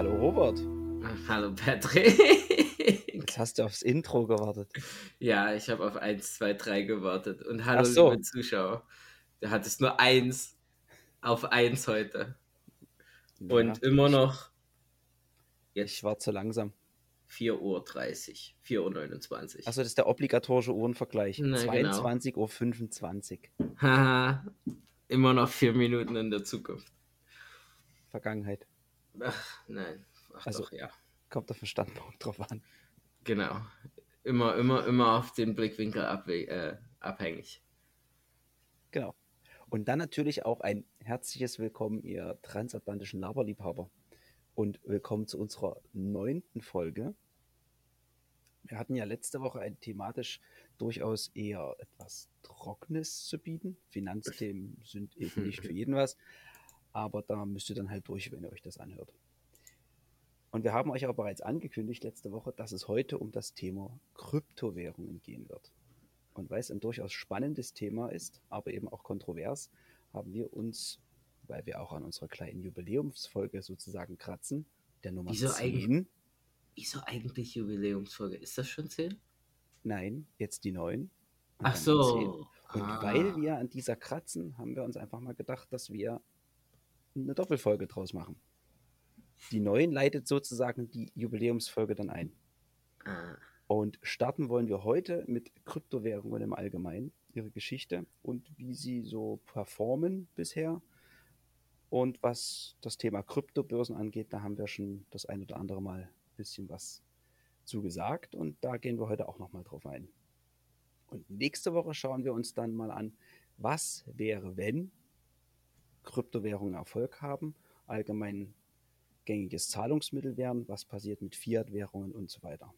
Hallo Robert. Hallo Patrick. Jetzt hast du aufs Intro gewartet. Ja, ich habe auf 1, 2, 3 gewartet. Und hallo, so. liebe Zuschauer. Du hattest nur eins auf eins heute. Und Ja, immer ich- noch Ich war zu langsam. 4.30 Uhr, 4.29 Uhr. Achso, das ist der obligatorische Uhrenvergleich. Na, genau. 22.25 Uhr. Haha, immer noch vier Minuten in der Zukunft. Vergangenheit. Ach, nein. Ach Also- doch, ja. Kommt auf den Standpunkt drauf an. Genau. Immer, immer, immer auf den Blickwinkel äh, abhängig. Genau. Und dann natürlich auch ein herzliches Willkommen, ihr transatlantischen Laberliebhaber. Und willkommen zu unserer neunten Folge. Wir hatten ja letzte Woche ein thematisch durchaus eher etwas Trockenes zu bieten. Finanzthemen sind eben nicht für jeden was. Aber da müsst ihr dann halt durch, wenn ihr euch das anhört. Und wir haben euch auch bereits angekündigt letzte Woche, dass es heute um das Thema Kryptowährungen gehen wird. Und weil es ein durchaus spannendes Thema ist, aber eben auch kontrovers, haben wir uns, weil wir auch an unserer kleinen Jubiläumsfolge sozusagen kratzen, der Nummer Wieso 10, Wieso eigentlich Jubiläumsfolge? Ist das schon 10? nein, jetzt die 9. und Ach so. 10. Und Ah. weil wir an dieser kratzen, haben wir uns einfach mal gedacht, dass wir eine Doppelfolge draus machen. Die 9 leitet sozusagen die Jubiläumsfolge dann ein. Ah. Und starten wollen wir heute mit Kryptowährungen im Allgemeinen, ihre Geschichte und wie sie so performen bisher. Und was das Thema Kryptobörsen angeht, da haben wir schon das ein oder andere Mal ein bisschen was zugesagt und da gehen wir heute auch nochmal drauf ein. Und nächste Woche schauen wir uns dann mal an, was wäre, wenn Kryptowährungen Erfolg haben, allgemein gängiges Zahlungsmittel wären, was passiert mit Fiat-Währungen und so weiter.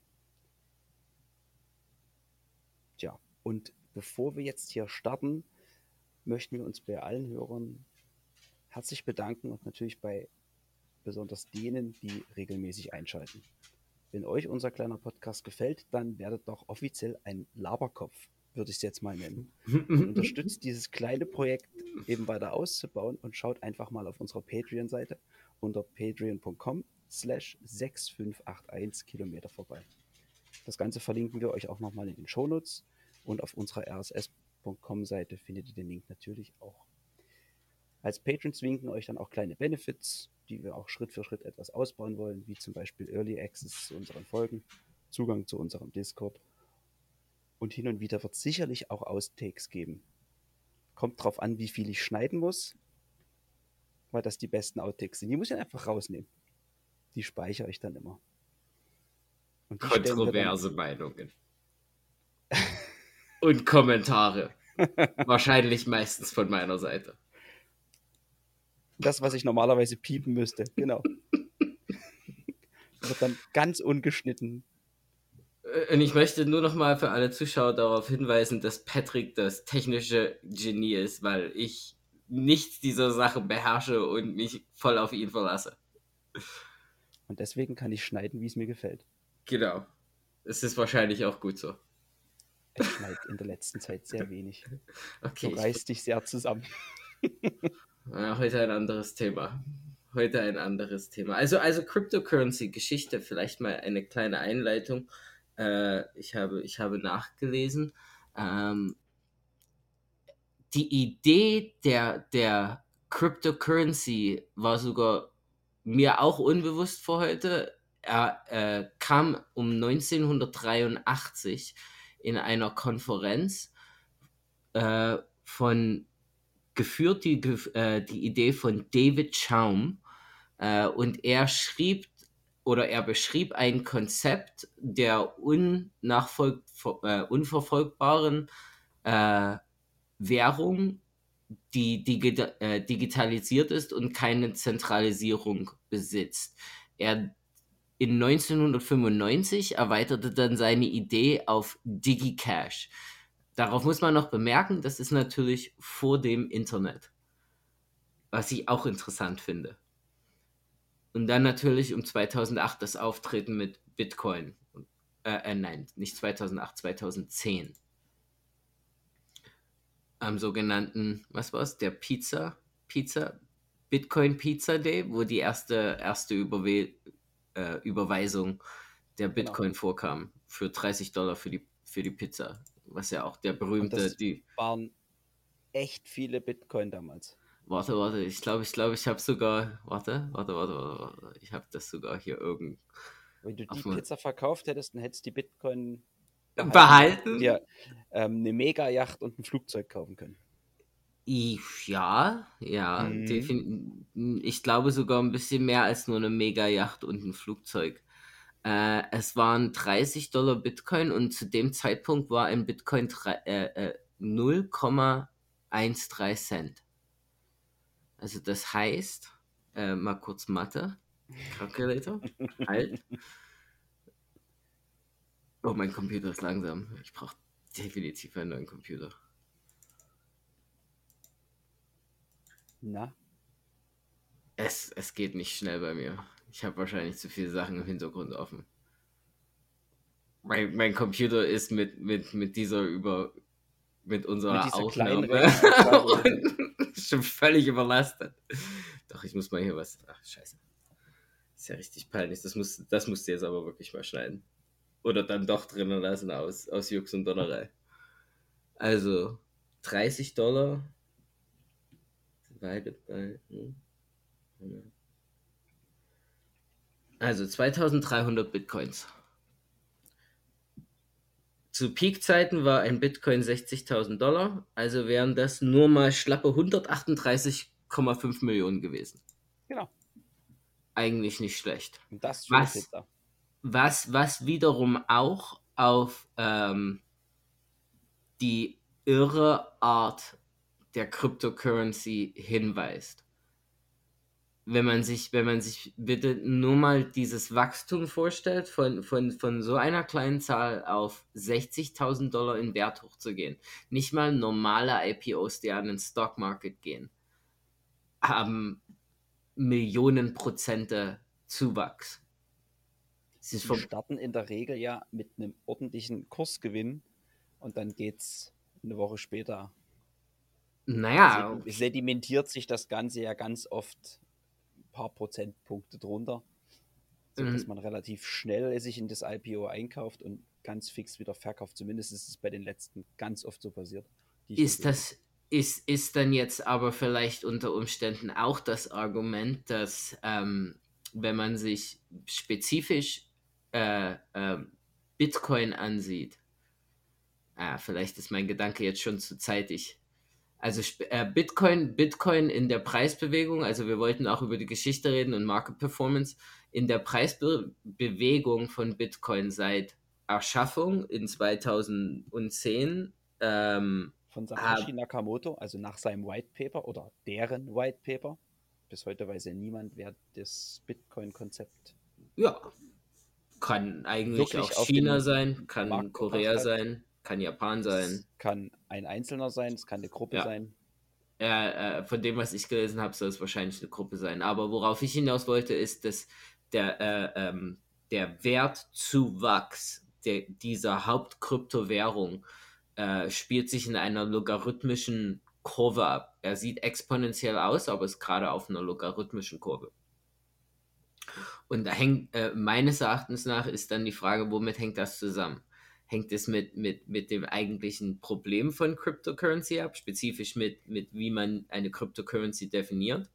Tja, und bevor wir jetzt hier starten, möchten wir uns bei allen Hörern herzlich bedanken und natürlich bei besonders denen, die regelmäßig einschalten. Wenn euch unser kleiner Podcast gefällt, dann werdet doch offiziell ein Laberkopf, würde ich es jetzt mal nennen. Und unterstützt dieses kleine Projekt eben weiter auszubauen und schaut einfach mal auf unserer Patreon-Seite unter patreon.com slash 6581 Kilometer vorbei. Das Ganze verlinken wir euch auch nochmal in den Shownotes und auf unserer rss.com-Seite findet ihr den Link natürlich auch. Als Patrons winken euch dann auch kleine Benefits, die wir auch Schritt für Schritt etwas ausbauen wollen, wie zum Beispiel Early Access zu unseren Folgen, Zugang zu unserem Discord und hin und wieder wird es sicherlich auch Outtakes geben. Kommt drauf an, wie viel ich schneiden muss, weil das die besten Outtakes sind. Die muss ich einfach rausnehmen. Die speichere ich dann immer. Wir dann- Kontroverse Meinungen. Und Kommentare. Wahrscheinlich meistens von meiner Seite. Das, was ich normalerweise piepen müsste, genau. Wird dann ganz ungeschnitten. Äh, Und ich möchte nur noch mal für alle Zuschauer darauf hinweisen, dass Patrick das technische Genie ist, weil ich nichts dieser Sache beherrsche und mich voll auf ihn verlasse. Und deswegen kann ich schneiden, wie es mir gefällt. Genau. Es ist wahrscheinlich auch gut so. Ich schneide in der letzten Zeit sehr wenig. Okay. Du reißt dich sehr zusammen. Ja, heute ein anderes Thema. Heute ein anderes Thema. Also, also Cryptocurrency-Geschichte, vielleicht mal eine kleine Einleitung. Äh, ich, habe, ich habe nachgelesen. Ähm, die Idee der, der Cryptocurrency war sogar mir auch unbewusst vor heute. Er äh, kam um 1983 in einer Konferenz äh, von geführt die, äh, die Idee von David Chaum äh, und er schrieb oder er beschrieb ein Konzept der äh, unverfolgbaren äh, Währung, die digi äh, digitalisiert ist und keine Zentralisierung besitzt. Er in 1995 erweiterte dann seine Idee auf DigiCash. Darauf muss man noch bemerken, das ist natürlich vor dem Internet. Was ich auch interessant finde. Und dann natürlich um 2008 das Auftreten mit Bitcoin. Äh, äh, nein, nicht 2008, 2010. Am sogenannten, was war es, der Pizza, Pizza, Bitcoin Pizza Day, wo die erste, erste Überwe äh, Überweisung der Genau. Bitcoin vorkam. Für 30 Dollar für die, für die Pizza. Was ja auch der berühmte, das die. waren echt viele Bitcoin damals. Warte, warte, ich glaube, ich glaube, ich habe sogar. Warte, warte, warte, warte, warte. Ich habe das sogar hier irgend. Wenn du die Pizza verkauft hättest, dann hättest du die Bitcoin Behalten? dir ähm, eine Mega-Yacht und ein Flugzeug kaufen können. I- Ja, ja, Mhm. Ich glaube sogar ein bisschen mehr als nur eine Mega-Yacht und ein Flugzeug. Äh, es waren 30 Dollar Bitcoin und zu dem Zeitpunkt war ein Bitcoin äh, äh, 0,13 Cent. Also das heißt, äh, mal kurz Mathe, Calculator, halt. Oh, mein Computer ist langsam. Ich brauche definitiv einen neuen Computer. Na, Es, es geht nicht schnell bei mir. Ich habe wahrscheinlich zu viele Sachen im Hintergrund offen. Mein, mein Computer ist mit, mit, mit dieser über mit unserer Mit Aufnahme und schon völlig überlastet. Doch, ich muss mal hier was. Ach, scheiße. Ist ja richtig peinlich. Das, muss, das musst du jetzt aber wirklich mal schneiden. Oder dann doch drinnen lassen aus, aus Jux und Donnerei. Also, 30 Dollar hm. Also 2300 Bitcoins. Zu Peak-Zeiten war ein Bitcoin 60.000 Dollar, also wären das nur mal schlappe 138,5 Millionen gewesen. genau. Eigentlich nicht schlecht. Und das Was? Was, was wiederum auch auf ähm, die irre Art der Cryptocurrency hinweist. Wenn man sich, wenn man sich bitte nur mal dieses Wachstum vorstellt, von, von, von so einer kleinen Zahl auf 60.000 Dollar in Wert hochzugehen. Nicht mal normale IPOs, die an den Stock Market gehen, haben Millionen Prozente Zuwachs. Es vom, starten in der Regel ja mit einem ordentlichen Kursgewinn und dann geht's eine Woche später. naja, sedi- Sedimentiert sich das Ganze ja ganz oft paar Prozentpunkte drunter, sodass Mhm. man relativ schnell sich in das IPO einkauft und ganz fix wieder verkauft. Zumindest ist es bei den letzten ganz oft so passiert. ist das ist, ist dann jetzt aber vielleicht unter Umständen auch das Argument, dass ähm, wenn man sich spezifisch äh, ähm, Bitcoin ansieht, ah, vielleicht ist mein Gedanke jetzt schon zu zeitig. Also äh, Bitcoin, Bitcoin in der Preisbewegung, also wir wollten auch über die Geschichte reden und Market Performance, in der Preisbewegung von Bitcoin seit Erschaffung in 2010 ähm, Von Satoshi Nakamoto, also nach seinem White Paper oder deren White Paper. Bis heute weiß ja niemand, wer das Bitcoin-Konzept Ja. Kann eigentlich auch China sein, kann Korea sein, kann Japan sein. Es kann ein Einzelner sein, es kann eine Gruppe Ja. sein. Äh, äh, von dem, was ich gelesen habe, soll es wahrscheinlich eine Gruppe sein. Aber worauf ich hinaus wollte, ist, dass der, äh, ähm, der Wertzuwachs der, dieser Hauptkryptowährung äh, spielt sich in einer logarithmischen Kurve ab. Er sieht exponentiell aus, aber ist gerade auf einer logarithmischen Kurve. Und da hängt, äh, meines Erachtens nach, ist dann die Frage, womit hängt das zusammen? Hängt es mit, mit, mit dem eigentlichen Problem von Cryptocurrency ab, spezifisch mit, mit wie man eine Cryptocurrency definiert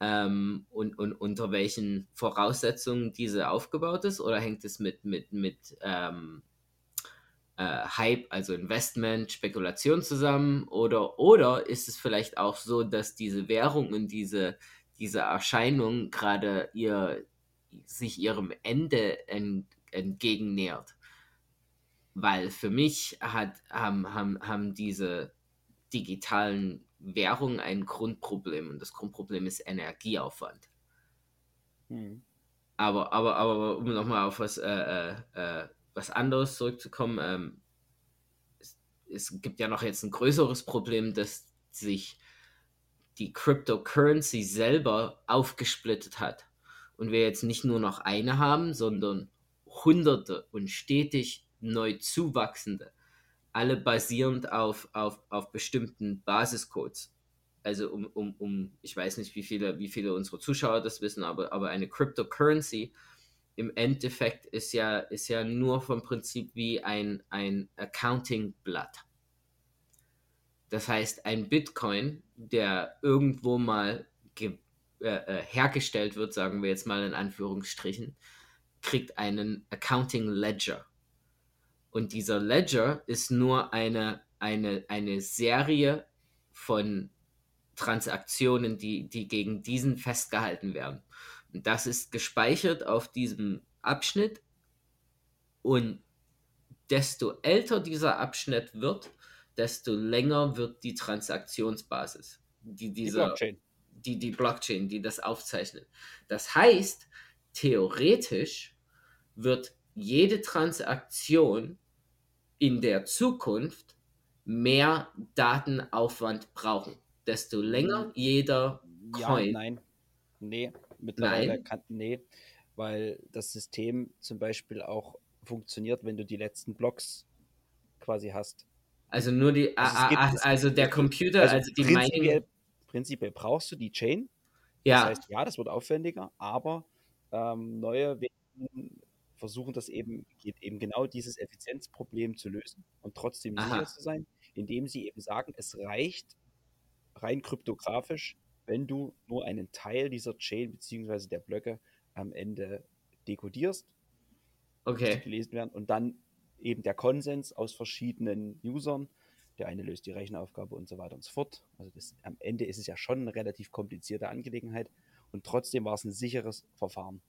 ähm, und, und unter welchen Voraussetzungen diese aufgebaut ist? Oder hängt es mit, mit, mit ähm, äh, Hype, also Investment, Spekulation zusammen? Oder, oder ist es vielleicht auch so, dass diese Währung und diese, diese Erscheinung gerade ihr, sich ihrem Ende en, entgegennähert? Weil für mich hat, haben, haben, haben diese digitalen Währungen ein Grundproblem und das Grundproblem ist Energieaufwand. Hm. Aber, aber, aber um nochmal auf was, äh, äh, äh, was anderes zurückzukommen, ähm, es, es gibt ja noch jetzt ein größeres Problem, dass sich die Cryptocurrency selber aufgesplittet hat und wir jetzt nicht nur noch eine haben, sondern hunderte und stetig neu zuwachsende, alle basierend auf, auf, auf bestimmten Basiscodes. also um, um, um, ich weiß nicht, wie viele, wie viele unserer Zuschauer das wissen, aber, aber eine Cryptocurrency im Endeffekt ist ja, ist ja nur vom Prinzip wie ein, ein Accounting-Blatt. Das heißt, ein Bitcoin, der irgendwo mal äh, äh, hergestellt wird, sagen wir jetzt mal in Anführungsstrichen, kriegt einen Accounting Ledger. Und dieser Ledger ist nur eine, eine, eine Serie von Transaktionen, die, die gegen diesen festgehalten werden. Und das ist gespeichert auf diesem Abschnitt. Und desto älter dieser Abschnitt wird, desto länger wird die Transaktionsbasis. Die, dieser, die Blockchain die, die Blockchain, die das aufzeichnet. Das heißt, theoretisch wird jede Transaktion in der Zukunft mehr Datenaufwand brauchen. Desto länger jeder Coin. Ja, nein. Nee, mittlerweile nein. kann. Nee, weil das System zum Beispiel auch funktioniert, wenn du die letzten Blocks quasi hast. Also nur die, also, gibt, also der Computer, also, also die Mining prinzipiell brauchst du die Chain. Ja. Das heißt, ja, das wird aufwendiger, aber ähm, neue versuchen das eben, eben genau dieses Effizienzproblem zu lösen und trotzdem Aha. sicher zu sein, indem sie eben sagen, es reicht rein kryptografisch, wenn du nur einen Teil dieser Chain bzw. der Blöcke am Ende dekodierst, okay. gelesen werden und dann eben der Konsens aus verschiedenen Usern der eine löst die Rechenaufgabe und so weiter und so fort. Also das, am Ende ist es ja schon eine relativ komplizierte Angelegenheit und trotzdem war es ein sicheres Verfahren.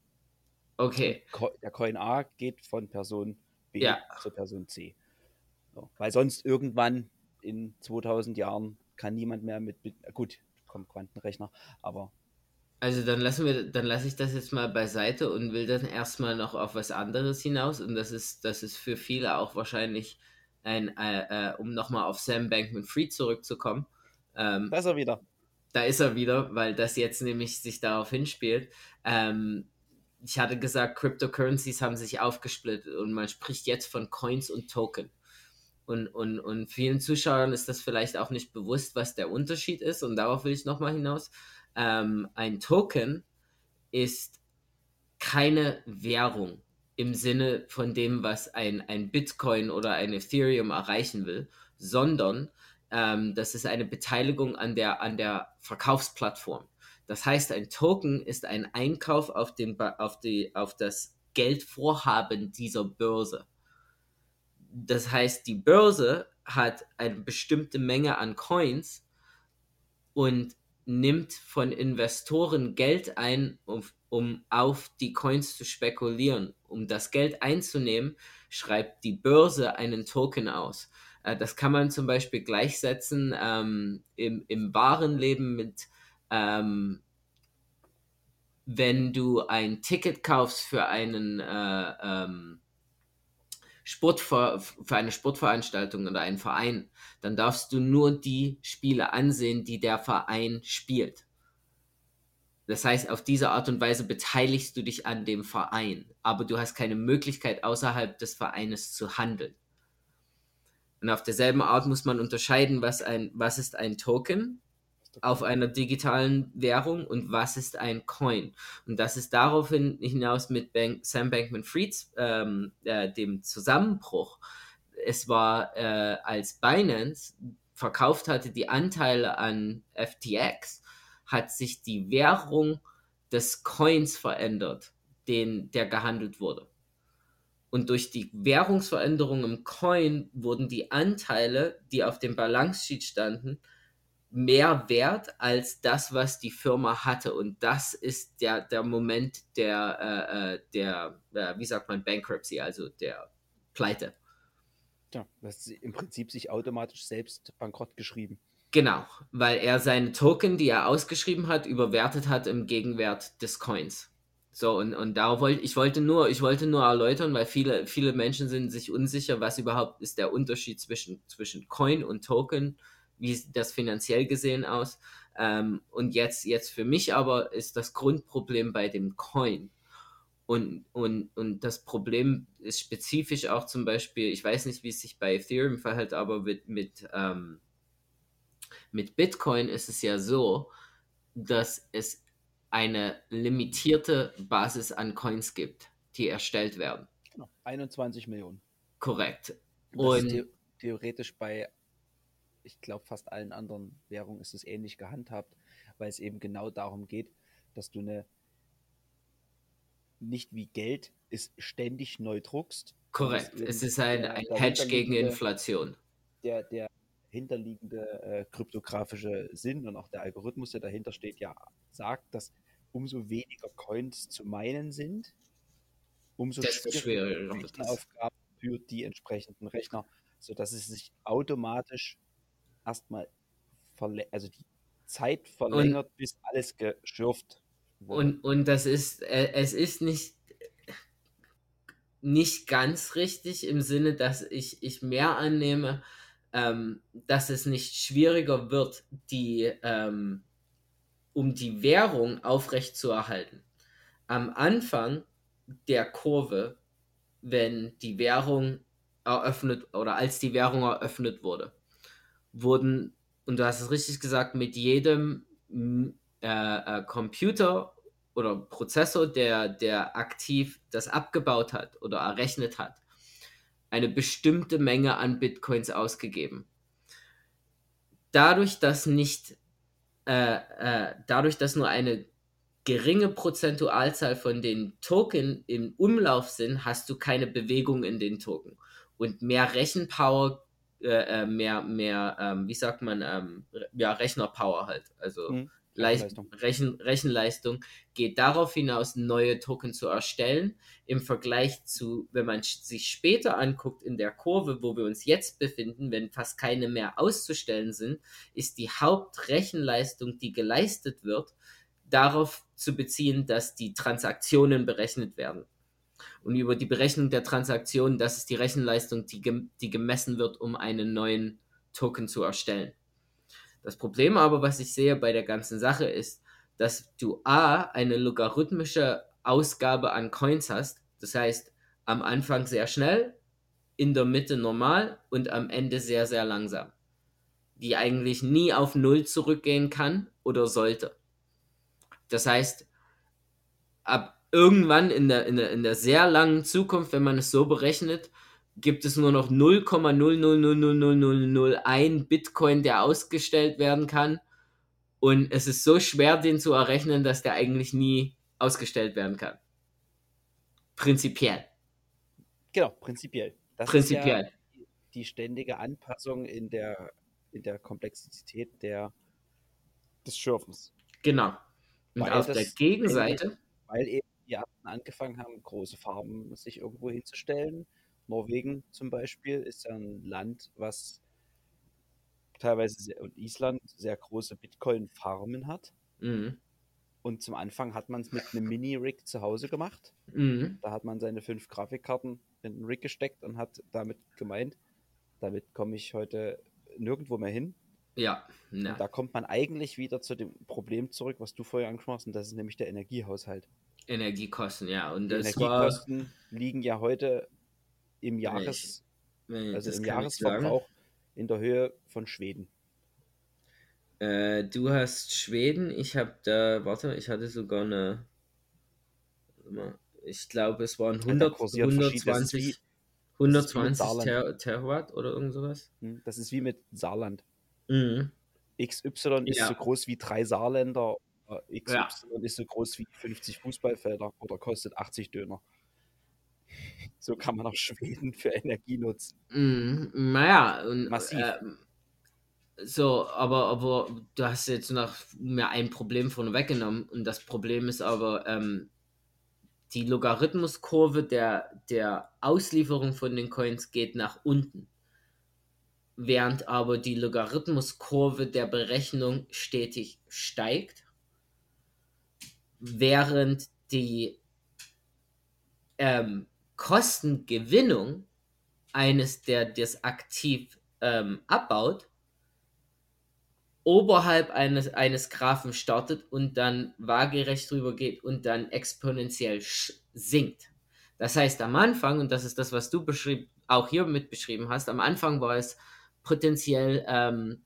Okay. Der Coin A geht von Person B ja. zur Person C. So, weil sonst irgendwann in 2000 Jahren kann niemand mehr mit, mit gut, kommt Quantenrechner, aber also dann lassen wir, dann lasse ich das jetzt mal beiseite und will dann erstmal noch auf was anderes hinaus. Und das ist, das ist für viele auch wahrscheinlich ein, äh, äh, um nochmal auf Sam Bankman Fried zurückzukommen. Ähm, da ist er wieder. Da ist er wieder, weil das jetzt nämlich sich darauf hinspielt. Ähm, ich hatte gesagt, Cryptocurrencies haben sich aufgesplittet und man spricht jetzt von Coins und Token. Und, und, und vielen Zuschauern ist das vielleicht auch nicht bewusst, was der Unterschied ist. Und darauf will ich nochmal hinaus. Ähm, ein Token ist keine Währung im Sinne von dem, was ein, ein Bitcoin oder ein Ethereum erreichen will, sondern ähm, das ist eine Beteiligung an der, an der Verkaufsplattform. Das heißt, ein Token ist ein Einkauf auf, den, auf, die, auf das Geldvorhaben dieser Börse. Das heißt, die Börse hat eine bestimmte Menge an Coins und nimmt von Investoren Geld ein, um, um auf die Coins zu spekulieren. Um das Geld einzunehmen, schreibt die Börse einen Token aus. Äh, das kann man zum Beispiel gleichsetzen ähm, im, im wahren Leben mit, ähm, wenn du ein Ticket kaufst für einen äh, ähm, Sportver für eine Sportveranstaltung oder einen Verein, dann darfst du nur die Spiele ansehen, die der Verein spielt. Das heißt, auf diese Art und Weise beteiligst du dich an dem Verein, aber du hast keine Möglichkeit, außerhalb des Vereines zu handeln. Und auf derselben Art muss man unterscheiden, was, ein, was ist ein Token auf einer digitalen Währung und was ist ein Coin. Und das ist daraufhin hinaus mit Bank, Sam Bankman-Frieds ähm, äh, dem Zusammenbruch. Es war, äh, als Binance verkauft hatte die Anteile an FTX, hat sich die Währung des Coins verändert, den, der gehandelt wurde. Und durch die Währungsveränderung im Coin wurden die Anteile, die auf dem Balance Sheet standen, mehr wert als das, was die Firma hatte. Und das ist der, der Moment der, äh, äh, der äh, wie sagt man, Bankruptcy, also der Pleite. Ja, das ist im Prinzip sich automatisch selbst bankrott geschrieben. Genau, weil er seine Token, die er ausgeschrieben hat, überwertet hat im Gegenwert des Coins. So, und, und da wollte ich wollte nur, ich wollte nur erläutern, weil viele, viele Menschen sind sich unsicher, was überhaupt ist der Unterschied zwischen, zwischen Coin und Token wie sieht das finanziell gesehen aus? Ähm, und jetzt, jetzt für mich aber ist das Grundproblem bei dem Coin. Und, und, und das Problem ist spezifisch auch zum Beispiel, ich weiß nicht, wie es sich bei Ethereum verhält, aber mit, mit, ähm, Mit Bitcoin ist es ja so, dass es eine limitierte Basis an Coins gibt, die erstellt werden. Genau. 21 Millionen. Korrekt. Und Und the theoretisch bei, ich glaube, fast allen anderen Währungen ist es ähnlich gehandhabt, weil es eben genau darum geht, dass du eine nicht wie Geld ist ständig neu druckst. korrekt. Es ist ein, der ein Hedge gegen Inflation. der, der hinterliegende äh, kryptografische Sinn und auch der Algorithmus, der dahinter steht, ja sagt, dass umso weniger Coins zu meinen sind, umso schwieriger. Rechenaufgaben für die entsprechenden Rechner, sodass es sich automatisch erstmal also die Zeit verlängert, bis alles geschürft wurde. Und, und das ist, äh, es ist nicht, nicht ganz richtig im Sinne, dass ich, ich mehr annehme, ähm, dass es nicht schwieriger wird, die, ähm, um die Währung aufrechtzuerhalten. Am Anfang der Kurve, wenn die Währung eröffnet oder als die Währung eröffnet wurde, wurden, und du hast es richtig gesagt, mit jedem m, äh, äh, Computer oder Prozessor, der, der aktiv das abgebaut hat oder errechnet hat, eine bestimmte Menge an Bitcoins ausgegeben. Dadurch, dass nicht, äh, äh, dadurch, dass nur eine geringe Prozentualzahl von den Token im Umlauf sind, hast du keine Bewegung in den Token. Und mehr Rechenpower, äh, äh, mehr, mehr, ähm, wie sagt man, ähm, ja, Rechnerpower halt. Also Hm, Leist Rechenleistung. Rechen Rechenleistung geht darauf hinaus, neue Token zu erstellen. Im Vergleich zu, wenn man sich später anguckt in der Kurve, wo wir uns jetzt befinden, wenn fast keine mehr auszustellen sind, ist die Hauptrechenleistung, die geleistet wird, darauf zu beziehen, dass die Transaktionen berechnet werden. Und über die Berechnung der Transaktionen, das ist die Rechenleistung, die, gem die gemessen wird, um einen neuen Token zu erstellen. Das Problem aber, was ich sehe bei der ganzen Sache, ist, dass du A, eine logarithmische Ausgabe an Coins hast. Das heißt, am Anfang sehr schnell, in der Mitte normal und am Ende sehr, sehr langsam. Die eigentlich nie auf Null zurückgehen kann oder sollte. Das heißt, ab irgendwann in der, in der, in der sehr langen Zukunft, wenn man es so berechnet, gibt es nur noch 0,0000001 Bitcoin, der ausgestellt werden kann. Und es ist so schwer, den zu errechnen, dass der eigentlich nie ausgestellt werden kann. Prinzipiell. Genau, prinzipiell. Das Prinzipiell. ist ja die ständige Anpassung in der, in der Komplexität der, des Schürfens. Genau. Und Weil auf der Gegenseite, Weil eben die angefangen haben, große Farben sich irgendwo hinzustellen. Norwegen zum Beispiel ist ja ein Land, was teilweise sehr, und Island sehr große Bitcoin-Farmen hat. mhm, Und zum Anfang hat man es mit einem Mini-Rig zu Hause gemacht. mhm, Da hat man seine fünf Grafikkarten in den Rig gesteckt und hat damit gemeint, damit komme ich heute nirgendwo mehr hin. ja, na, da kommt man eigentlich wieder zu dem Problem zurück, was du vorher angesprochen hast, und das ist nämlich der Energiehaushalt. Energiekosten, ja. Und das war, Energiekosten liegen ja heute im Jahres, äh, also das im. Jahresverbrauch in der Höhe von Schweden. Äh, du hast Schweden, ich habe da, warte, ich hatte sogar eine, ich glaube, es waren da 100, kursieren verschiedene- das ist 120, wie- das ist wie 120 mit Ter Terawatt oder irgend sowas. Hm, Das ist wie mit Saarland. Mhm. XY ist Ja. so groß wie drei Saarländer, äh, XY ist so groß wie 50 Fußballfelder oder kostet 80 Döner. So kann man auch Schweden für Energie nutzen. Mhm. Naja, und, Massiv. ähm, so, aber, aber du hast jetzt noch mir ein Problem von weggenommen und das Problem ist aber, ähm, die Logarithmuskurve der, der Auslieferung von den Coins geht nach unten. Während aber die Logarithmuskurve der Berechnung stetig steigt, während die ähm, Kostengewinnung eines, der das aktiv ähm, abbaut, oberhalb eines, eines Graphen startet und dann waagerecht drüber geht und dann exponentiell sinkt. Das heißt, am Anfang, und das ist das, was du beschrieb, auch hier mit beschrieben hast, am Anfang war es potenziell ähm,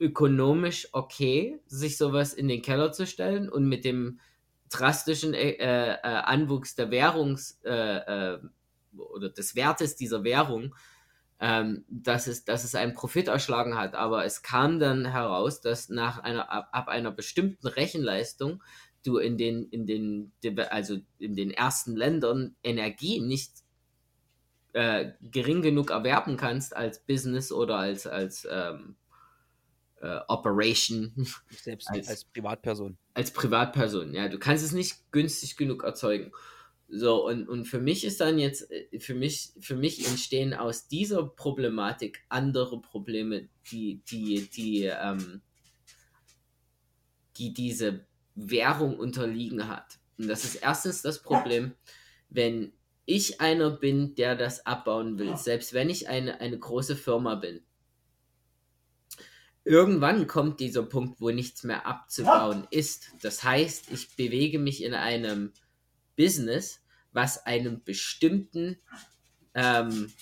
ökonomisch okay, sich sowas in den Keller zu stellen und mit dem drastischen äh, äh, Anwuchs der Währungs äh, äh, oder des Wertes dieser Währung, ähm, dass, es, dass es einen Profit erschlagen hat. Aber es kam dann heraus, dass nach einer, ab, ab einer bestimmten Rechenleistung du in den, in den, also in den ersten Ländern Energie nicht äh, gering genug erwerben kannst als Business oder als, als ähm, äh, Operation. Selbst als, als, Privatperson. Als Privatperson, ja. Du kannst es nicht günstig genug erzeugen. So, und, und für mich ist dann jetzt, äh, für mich, für mich entstehen aus dieser Problematik andere Probleme, die, die, die, ähm, die diese Währung unterliegen hat. Und das ist erstens das Problem, wenn ich einer bin, der das abbauen will, selbst wenn ich eine, eine große Firma bin, irgendwann kommt dieser Punkt, wo nichts mehr abzubauen ist. Das heißt, ich bewege mich in einem Business, was einen bestimmten ähm,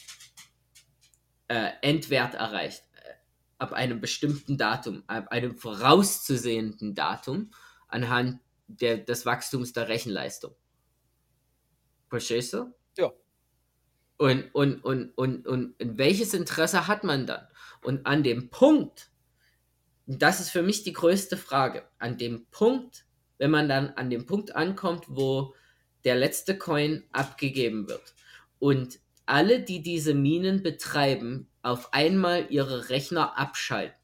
äh, Endwert erreicht. Äh, ab einem bestimmten Datum, ab einem vorauszusehenden Datum anhand der, des Wachstums der Rechenleistung. Verstehst du? Ja. Und, und, und, und, und, und welches Interesse hat man dann? Und an dem Punkt, das ist für mich die größte Frage, an dem Punkt, wenn man dann an dem Punkt ankommt, wo der letzte Coin abgegeben wird und alle, die diese Minen betreiben, auf einmal ihre Rechner abschalten.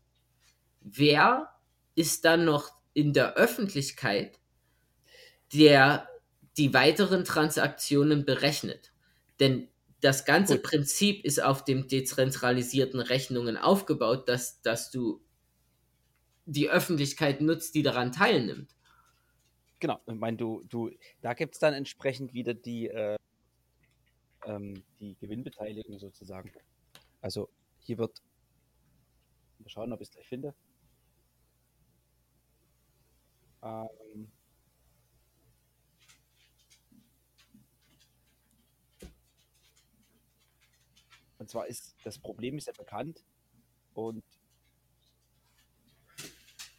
Wer ist dann noch in der Öffentlichkeit, der die weiteren Transaktionen berechnet. Denn das ganze. Prinzip ist auf dem dezentralisierten Rechnungen aufgebaut, dass, dass du die Öffentlichkeit nutzt, die daran teilnimmt. Genau, ich meine, du, du, da gibt es dann entsprechend wieder die, äh, ähm, die Gewinnbeteiligung sozusagen. Also hier wird, mal schauen, ob ich es gleich finde. Ähm, und zwar ist das Problem ist ja bekannt und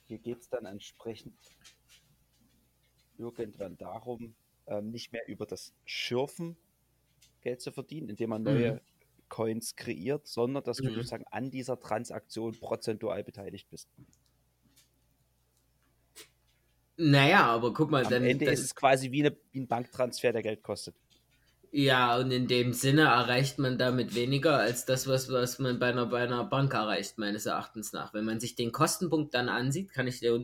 hier geht es dann entsprechend irgendwann darum, ähm, nicht mehr über das Schürfen Geld zu verdienen, indem man neue mhm. Coins kreiert, sondern dass mhm. du sozusagen an dieser Transaktion prozentual beteiligt bist. Naja, aber guck mal, Am dann. Ende ist es quasi wie, eine, wie ein Banktransfer, der Geld kostet. Ja, und in dem Sinne erreicht man damit weniger als das, was, was man bei einer, bei einer Bank erreicht, meines Erachtens nach. Wenn man sich den Kostenpunkt dann ansieht, kann ich dir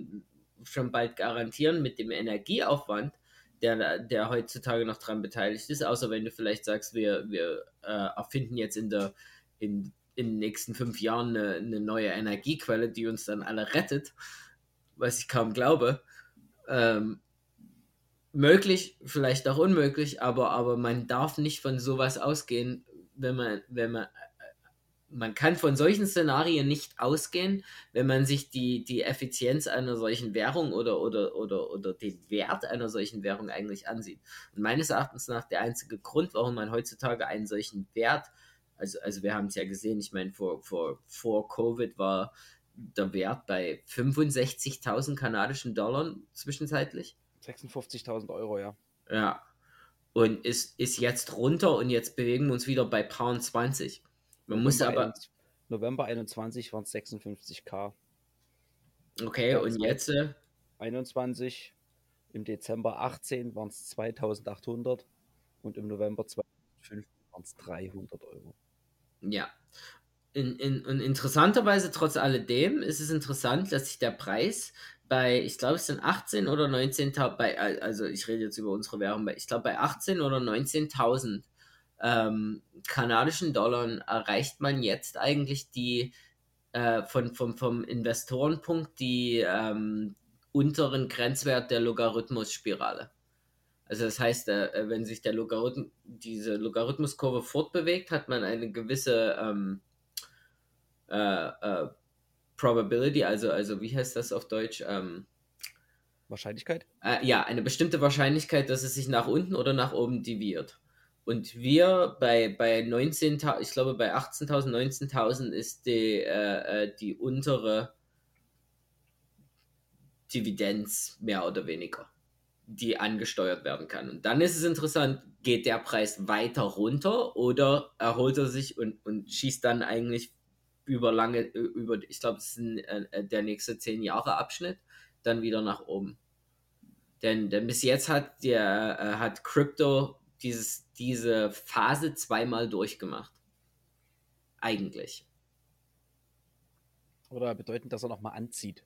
schon bald garantieren, mit dem Energieaufwand, der, der heutzutage noch dran beteiligt ist, außer wenn du vielleicht sagst, wir, wir äh, erfinden jetzt in, der, in, in den nächsten fünf Jahren eine, eine neue Energiequelle, die uns dann alle rettet, was ich kaum glaube ähm, möglich, vielleicht auch unmöglich, aber, aber man darf nicht von sowas ausgehen, wenn man, wenn man, man kann von solchen Szenarien nicht ausgehen, wenn man sich die, die Effizienz einer solchen Währung oder, oder, oder, oder den Wert einer solchen Währung eigentlich ansieht. Und meines Erachtens nach der einzige Grund, warum man heutzutage einen solchen Wert, also, also wir haben es ja gesehen, ich meine, vor, vor, vor Covid war der Wert bei 65.000 kanadischen Dollar zwischenzeitlich. 56.000 Euro, ja. Ja. Und ist, ist jetzt runter und jetzt bewegen wir uns wieder bei Pound 20. Man November muss aber. 21, November 21 waren es 56k. Okay, und jetzt? 21, im Dezember 18 waren es 2800 und im November 2005 waren es 300 Euro. Ja, in, in, in interessanterweise, trotz alledem, ist es interessant, dass sich der Preis bei, ich glaube, es sind 18 oder 19.000, bei, also ich rede jetzt über unsere Währung, ich glaube, bei 18 oder 19.000 ähm, kanadischen Dollar erreicht man jetzt eigentlich die, äh, von, vom, vom Investorenpunkt, die ähm, unteren Grenzwert der Logarithmusspirale. Also das heißt, äh, wenn sich der Logarithmus, diese Logarithmuskurve fortbewegt, hat man eine gewisse ähm, äh, äh, Probability, also, also wie heißt das auf Deutsch? Ähm, Wahrscheinlichkeit? Äh, ja, eine bestimmte Wahrscheinlichkeit, dass es sich nach unten oder nach oben deviert. Und wir bei, bei 19.000, ich glaube bei 18.000, 19.000 ist die, äh, äh, die untere Dividenz mehr oder weniger, die angesteuert werden kann. Und dann ist es interessant, geht der Preis weiter runter oder erholt er sich und, und schießt dann eigentlich über lange, über, ich glaube, es ist ein, äh, der nächste 10 Jahre Abschnitt, dann wieder nach oben. Denn, denn bis jetzt hat der äh, hat Crypto dieses, diese Phase zweimal durchgemacht. Eigentlich. Oder bedeutend, dass er nochmal anzieht.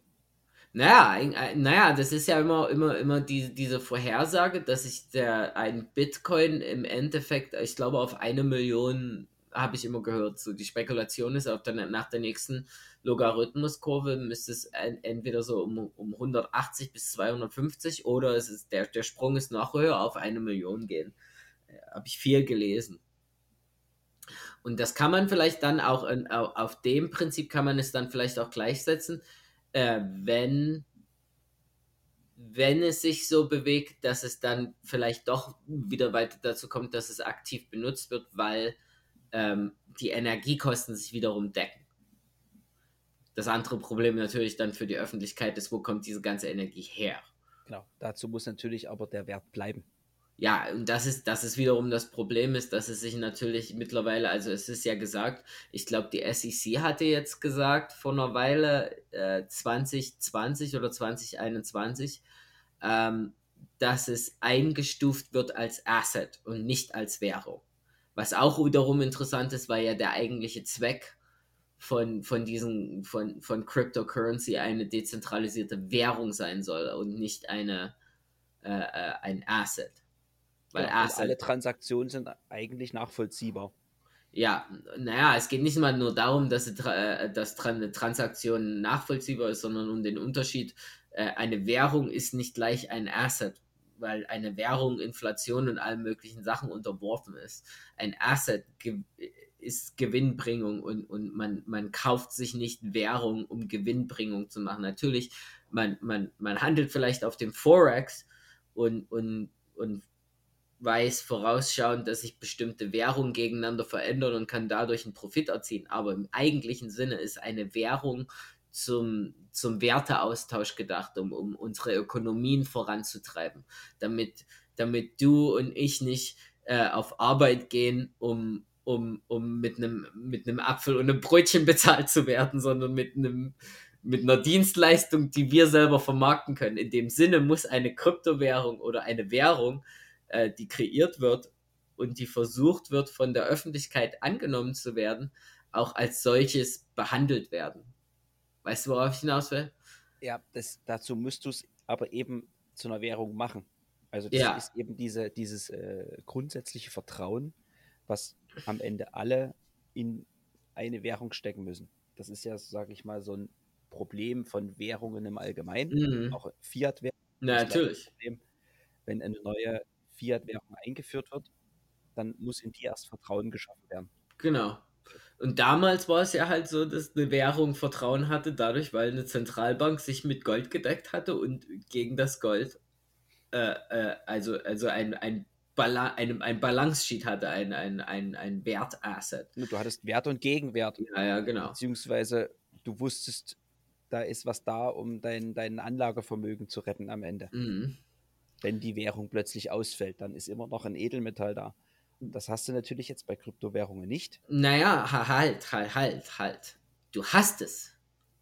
Naja, äh, naja, das ist ja immer, immer, immer die, diese Vorhersage, dass sich der ein Bitcoin im Endeffekt, ich glaube, auf eine Million habe ich immer gehört. So die Spekulation ist, auf der, nach der nächsten Logarithmuskurve müsste es ein, entweder so um, um 180 bis 250 oder es ist der, der Sprung ist noch höher auf eine Million gehen. Äh, habe ich viel gelesen. Und das kann man vielleicht dann auch in, auf dem Prinzip kann man es dann vielleicht auch gleichsetzen, äh, wenn wenn es sich so bewegt, dass es dann vielleicht doch wieder weiter dazu kommt, dass es aktiv benutzt wird, weil ähm, die Energiekosten sich wiederum decken. Das andere Problem natürlich dann für die Öffentlichkeit ist, wo kommt diese ganze Energie her? Genau, dazu muss natürlich aber der Wert bleiben. Ja, und das ist, das ist wiederum das Problem, ist, dass es sich natürlich mittlerweile, also es ist ja gesagt, ich glaube, die SEC hatte jetzt gesagt vor einer Weile, äh, 2020 oder 2021, ähm, dass es eingestuft wird als Asset und nicht als Währung. Was auch wiederum interessant ist, weil ja der eigentliche Zweck von, von diesen, von, von Cryptocurrency eine dezentralisierte Währung sein soll und nicht eine, äh, äh ein Asset. Weil ja, Asset, alle Transaktionen sind eigentlich nachvollziehbar. Ja, naja, es geht nicht mal nur darum, dass, äh, dass eine Transaktion nachvollziehbar ist, sondern um den Unterschied. Äh, eine Währung ist nicht gleich ein Asset weil eine Währung Inflation und allen möglichen Sachen unterworfen ist. Ein Asset ge ist Gewinnbringung und, und man, man kauft sich nicht Währung, um Gewinnbringung zu machen. Natürlich, man, man, man handelt vielleicht auf dem Forex und, und, und weiß vorausschauend, dass sich bestimmte Währungen gegeneinander verändern und kann dadurch einen Profit erzielen. Aber im eigentlichen Sinne ist eine Währung zum, zum Werteaustausch gedacht, um, um unsere Ökonomien voranzutreiben, damit, damit du und ich nicht äh, auf Arbeit gehen, um, um, um mit einem mit Apfel und einem Brötchen bezahlt zu werden, sondern mit einem mit einer Dienstleistung, die wir selber vermarkten können. In dem Sinne muss eine Kryptowährung oder eine Währung, äh, die kreiert wird und die versucht wird, von der Öffentlichkeit angenommen zu werden, auch als solches behandelt werden. Weißt du, worauf ich hinaus will? Ja, das, dazu musst du es aber eben zu einer Währung machen. Also das ja. ist eben diese, dieses äh, grundsätzliche Vertrauen, was am Ende alle in eine Währung stecken müssen. Das ist ja, sage ich mal, so ein Problem von Währungen im Allgemeinen, mhm. auch Fiat-Währung. Natürlich. Problem, wenn eine neue Fiat-Währung eingeführt wird, dann muss in die erst Vertrauen geschaffen werden. Genau. Und damals war es ja halt so, dass eine Währung Vertrauen hatte, dadurch, weil eine Zentralbank sich mit Gold gedeckt hatte und gegen das Gold, äh, äh, also, also ein, ein, Bala ein, ein Balance Sheet hatte, ein, ein, ein, ein Wertasset. Du hattest Wert und Gegenwert. Ja, ja, genau. Beziehungsweise du wusstest, da ist was da, um dein, dein Anlagevermögen zu retten am Ende. Mhm. Wenn die Währung plötzlich ausfällt, dann ist immer noch ein Edelmetall da. Das hast du natürlich jetzt bei Kryptowährungen nicht. Naja, halt, halt, halt, halt. Du hast es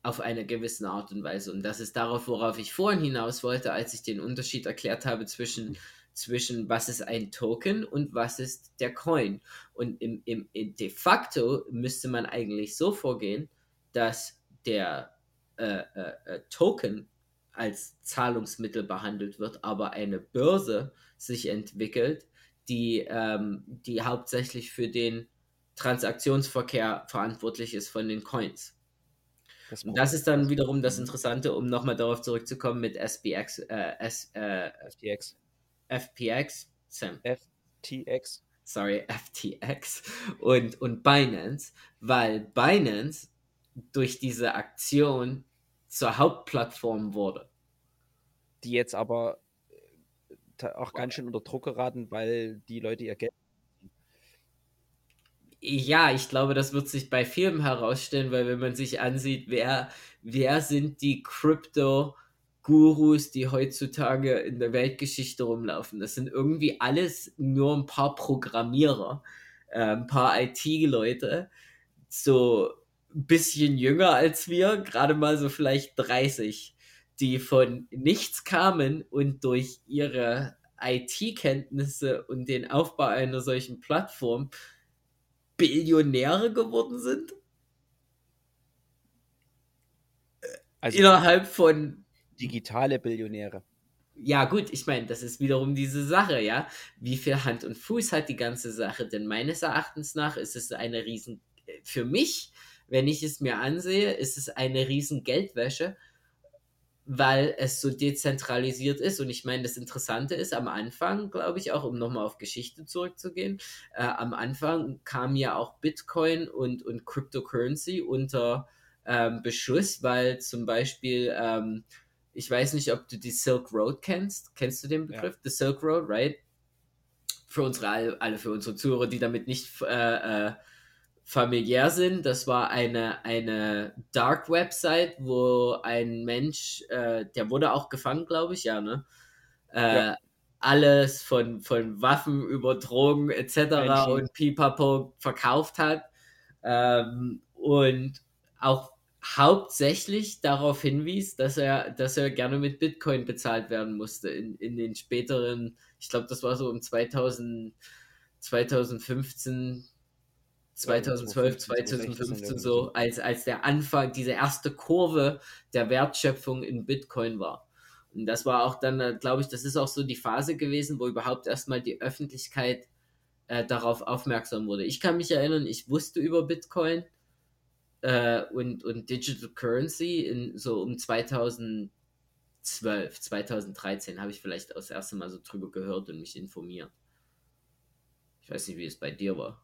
auf eine gewisse Art und Weise. Und das ist darauf, worauf ich vorhin hinaus wollte, als ich den Unterschied erklärt habe zwischen, zwischen was ist ein Token und was ist der Coin. Und im, im de facto müsste man eigentlich so vorgehen, dass der äh, äh, äh Token als Zahlungsmittel behandelt wird, aber eine Börse sich entwickelt, die, ähm, die hauptsächlich für den Transaktionsverkehr verantwortlich ist von den Coins. Das, Und das ist dann wiederum das Interessante, um nochmal darauf zurückzukommen mit SBX, äh, S, äh, FTX. FPX, Sam. FTX. Sorry, FTX und, und Binance, weil Binance durch diese Aktion zur Hauptplattform wurde. Die jetzt aber auch ganz schön unter Druck geraten, weil die Leute ihr Geld. Ja, ich glaube, das wird sich bei Filmen herausstellen, weil wenn man sich ansieht, wer, wer sind die Crypto Gurus, die heutzutage in der Weltgeschichte rumlaufen. Das sind irgendwie alles nur ein paar Programmierer, äh, ein paar IT-Leute, so ein bisschen jünger als wir, gerade mal so vielleicht 30, die von nichts kamen und durch ihre IT-Kenntnisse und den Aufbau einer solchen Plattform Billionäre geworden sind? Also Innerhalb von. Digitale Billionäre. Ja, gut, ich meine, das ist wiederum diese Sache, ja. Wie viel Hand und Fuß hat die ganze Sache? Denn meines Erachtens nach ist es eine riesen. Für mich, wenn ich es mir ansehe, ist es eine riesen Geldwäsche, weil es so dezentralisiert ist. Und ich meine, das Interessante ist, am Anfang, glaube ich, auch um nochmal auf Geschichte zurückzugehen, äh, am Anfang kam ja auch Bitcoin und, und Cryptocurrency unter ähm, Beschuss, weil zum Beispiel, ähm, ich weiß nicht, ob du die Silk Road kennst. Kennst du den Begriff? Ja. The Silk Road, right? Für unsere, alle für unsere Zuhörer, die damit nicht äh, äh, familiär sind. Das war eine, eine Dark Website, wo ein Mensch, äh, der wurde auch gefangen, glaube ich, ja, ne? Äh, ja. Alles von, von Waffen über Drogen etc. Menschen. und Pipapo verkauft hat. Ähm, und auch hauptsächlich darauf hinwies, dass er, dass er gerne mit Bitcoin bezahlt werden musste. In, in den späteren, ich glaube, das war so um 2000, 2015, 2012, 2015 so, als, als der Anfang, diese erste Kurve der Wertschöpfung in Bitcoin war. Und das war auch dann, äh, glaube ich, das ist auch so die Phase gewesen, wo überhaupt erstmal die Öffentlichkeit äh, darauf aufmerksam wurde. Ich kann mich erinnern, ich wusste über Bitcoin äh, und, und Digital Currency in so um 2012, 2013 habe ich vielleicht das erste Mal so drüber gehört und mich informiert. Ich weiß nicht, wie es bei dir war.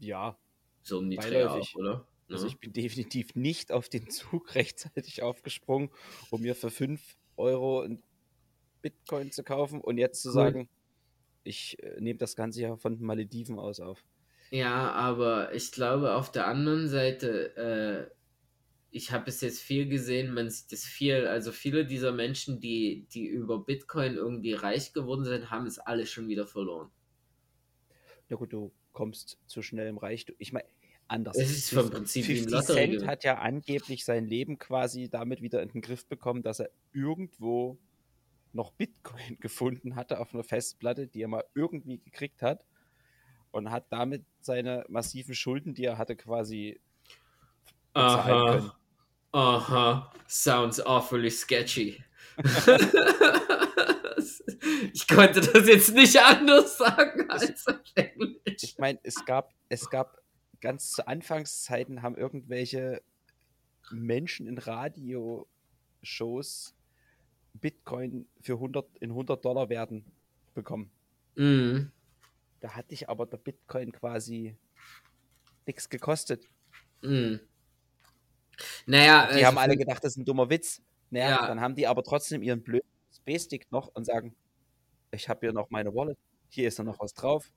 Ja. So um die Dreh auch, oder? Also ich bin definitiv nicht auf den Zug rechtzeitig aufgesprungen, um mir für 5 Euro ein Bitcoin zu kaufen und jetzt zu sagen, ich äh, nehme das Ganze ja von Malediven aus auf. Ja, aber ich glaube auf der anderen Seite, äh, ich habe es jetzt viel gesehen, man sieht es viel, also viele dieser Menschen, die, die über Bitcoin irgendwie reich geworden sind, haben es alle schon wieder verloren. Ja gut, du kommst zu schnellem Reichtum. Ich meine, anders. Es ist vom Prinzip 50 wie Cent hat ja angeblich sein Leben quasi damit wieder in den Griff bekommen, dass er irgendwo noch Bitcoin gefunden hatte auf einer Festplatte, die er mal irgendwie gekriegt hat und hat damit seine massiven Schulden, die er hatte, quasi bezahlen Aha. können. Aha, sounds awfully sketchy. ich konnte das jetzt nicht anders sagen als auf Englisch. Ich meine, es gab, es gab ganz zu Anfangszeiten haben irgendwelche Menschen in Radioshows Bitcoin für 100 in 100 Dollar werden bekommen. Mhm. Da hat dich aber der Bitcoin quasi nichts gekostet. Mhm. Naja, die also haben alle gedacht, das ist ein dummer Witz. Naja, ja. dann haben die aber trotzdem ihren blöden Space-Stick noch und sagen, ich habe hier noch meine Wallet, hier ist noch was drauf.